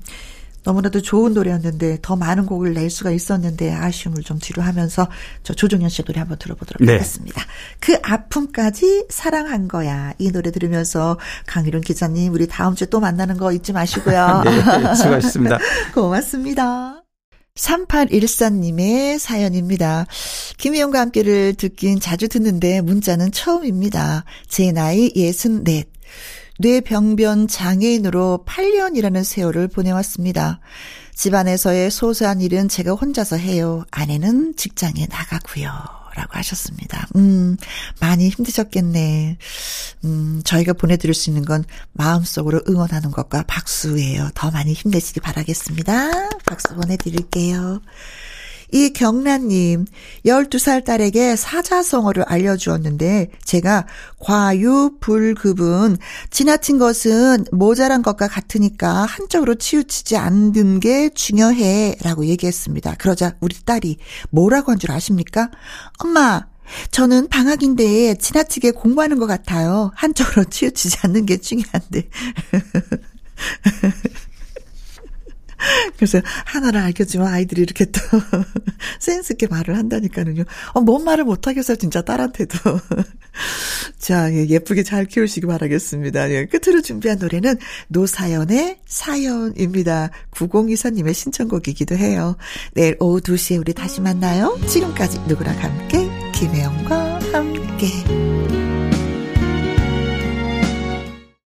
너무나도 좋은 노래였는데 더 많은 곡을 낼 수가 있었는데 아쉬움을 좀 뒤로 하면서 저 조종현 씨 노래 한번 들어보도록 네. 하겠습니다. 그 아픔까지 사랑한 거야. 이 노래 들으면서 강일훈 기자님 우리 다음 주에 또 만나는 거 잊지 마시고요. 네, 수고하셨습니다. 고맙습니다. 3814님의 사연입니다. 김희영과 함께를 듣긴 자주 듣는데 문자는 처음입니다. 제 나이 64. 뇌병변 장애인으로 8년이라는 세월을 보내왔습니다. 집안에서의 소소한 일은 제가 혼자서 해요. 아내는 직장에 나가고요. 라고 하셨습니다. 음, 많이 힘드셨겠네. 음, 저희가 보내드릴 수 있는 건 마음속으로 응원하는 것과 박수예요. 더 많이 힘내시기 바라겠습니다. 박수 보내드릴게요. 이 경란님, 12살 딸에게 사자성어를 알려주었는데, 제가 과유불급은 지나친 것은 모자란 것과 같으니까 한쪽으로 치우치지 않는 게 중요해. 라고 얘기했습니다. 그러자 우리 딸이 뭐라고 한 줄 아십니까? 엄마, 저는 방학인데 지나치게 공부하는 것 같아요. 한쪽으로 치우치지 않는 게 중요한데. 그래서 하나를 알겠지만 아이들이 이렇게 또 센스 있게 말을 한다니까는요. 어, 뭔 말을 못 하겠어요, 진짜 딸한테도. 자, 예, 예쁘게 잘 키우시기 바라겠습니다. 예, 끝으로 준비한 노래는 노사연의 사연입니다. 9024님의 신청곡이기도 해요. 내일 오후 2시에 우리 다시 만나요. 지금까지 누구랑 함께, 김혜영과 함께.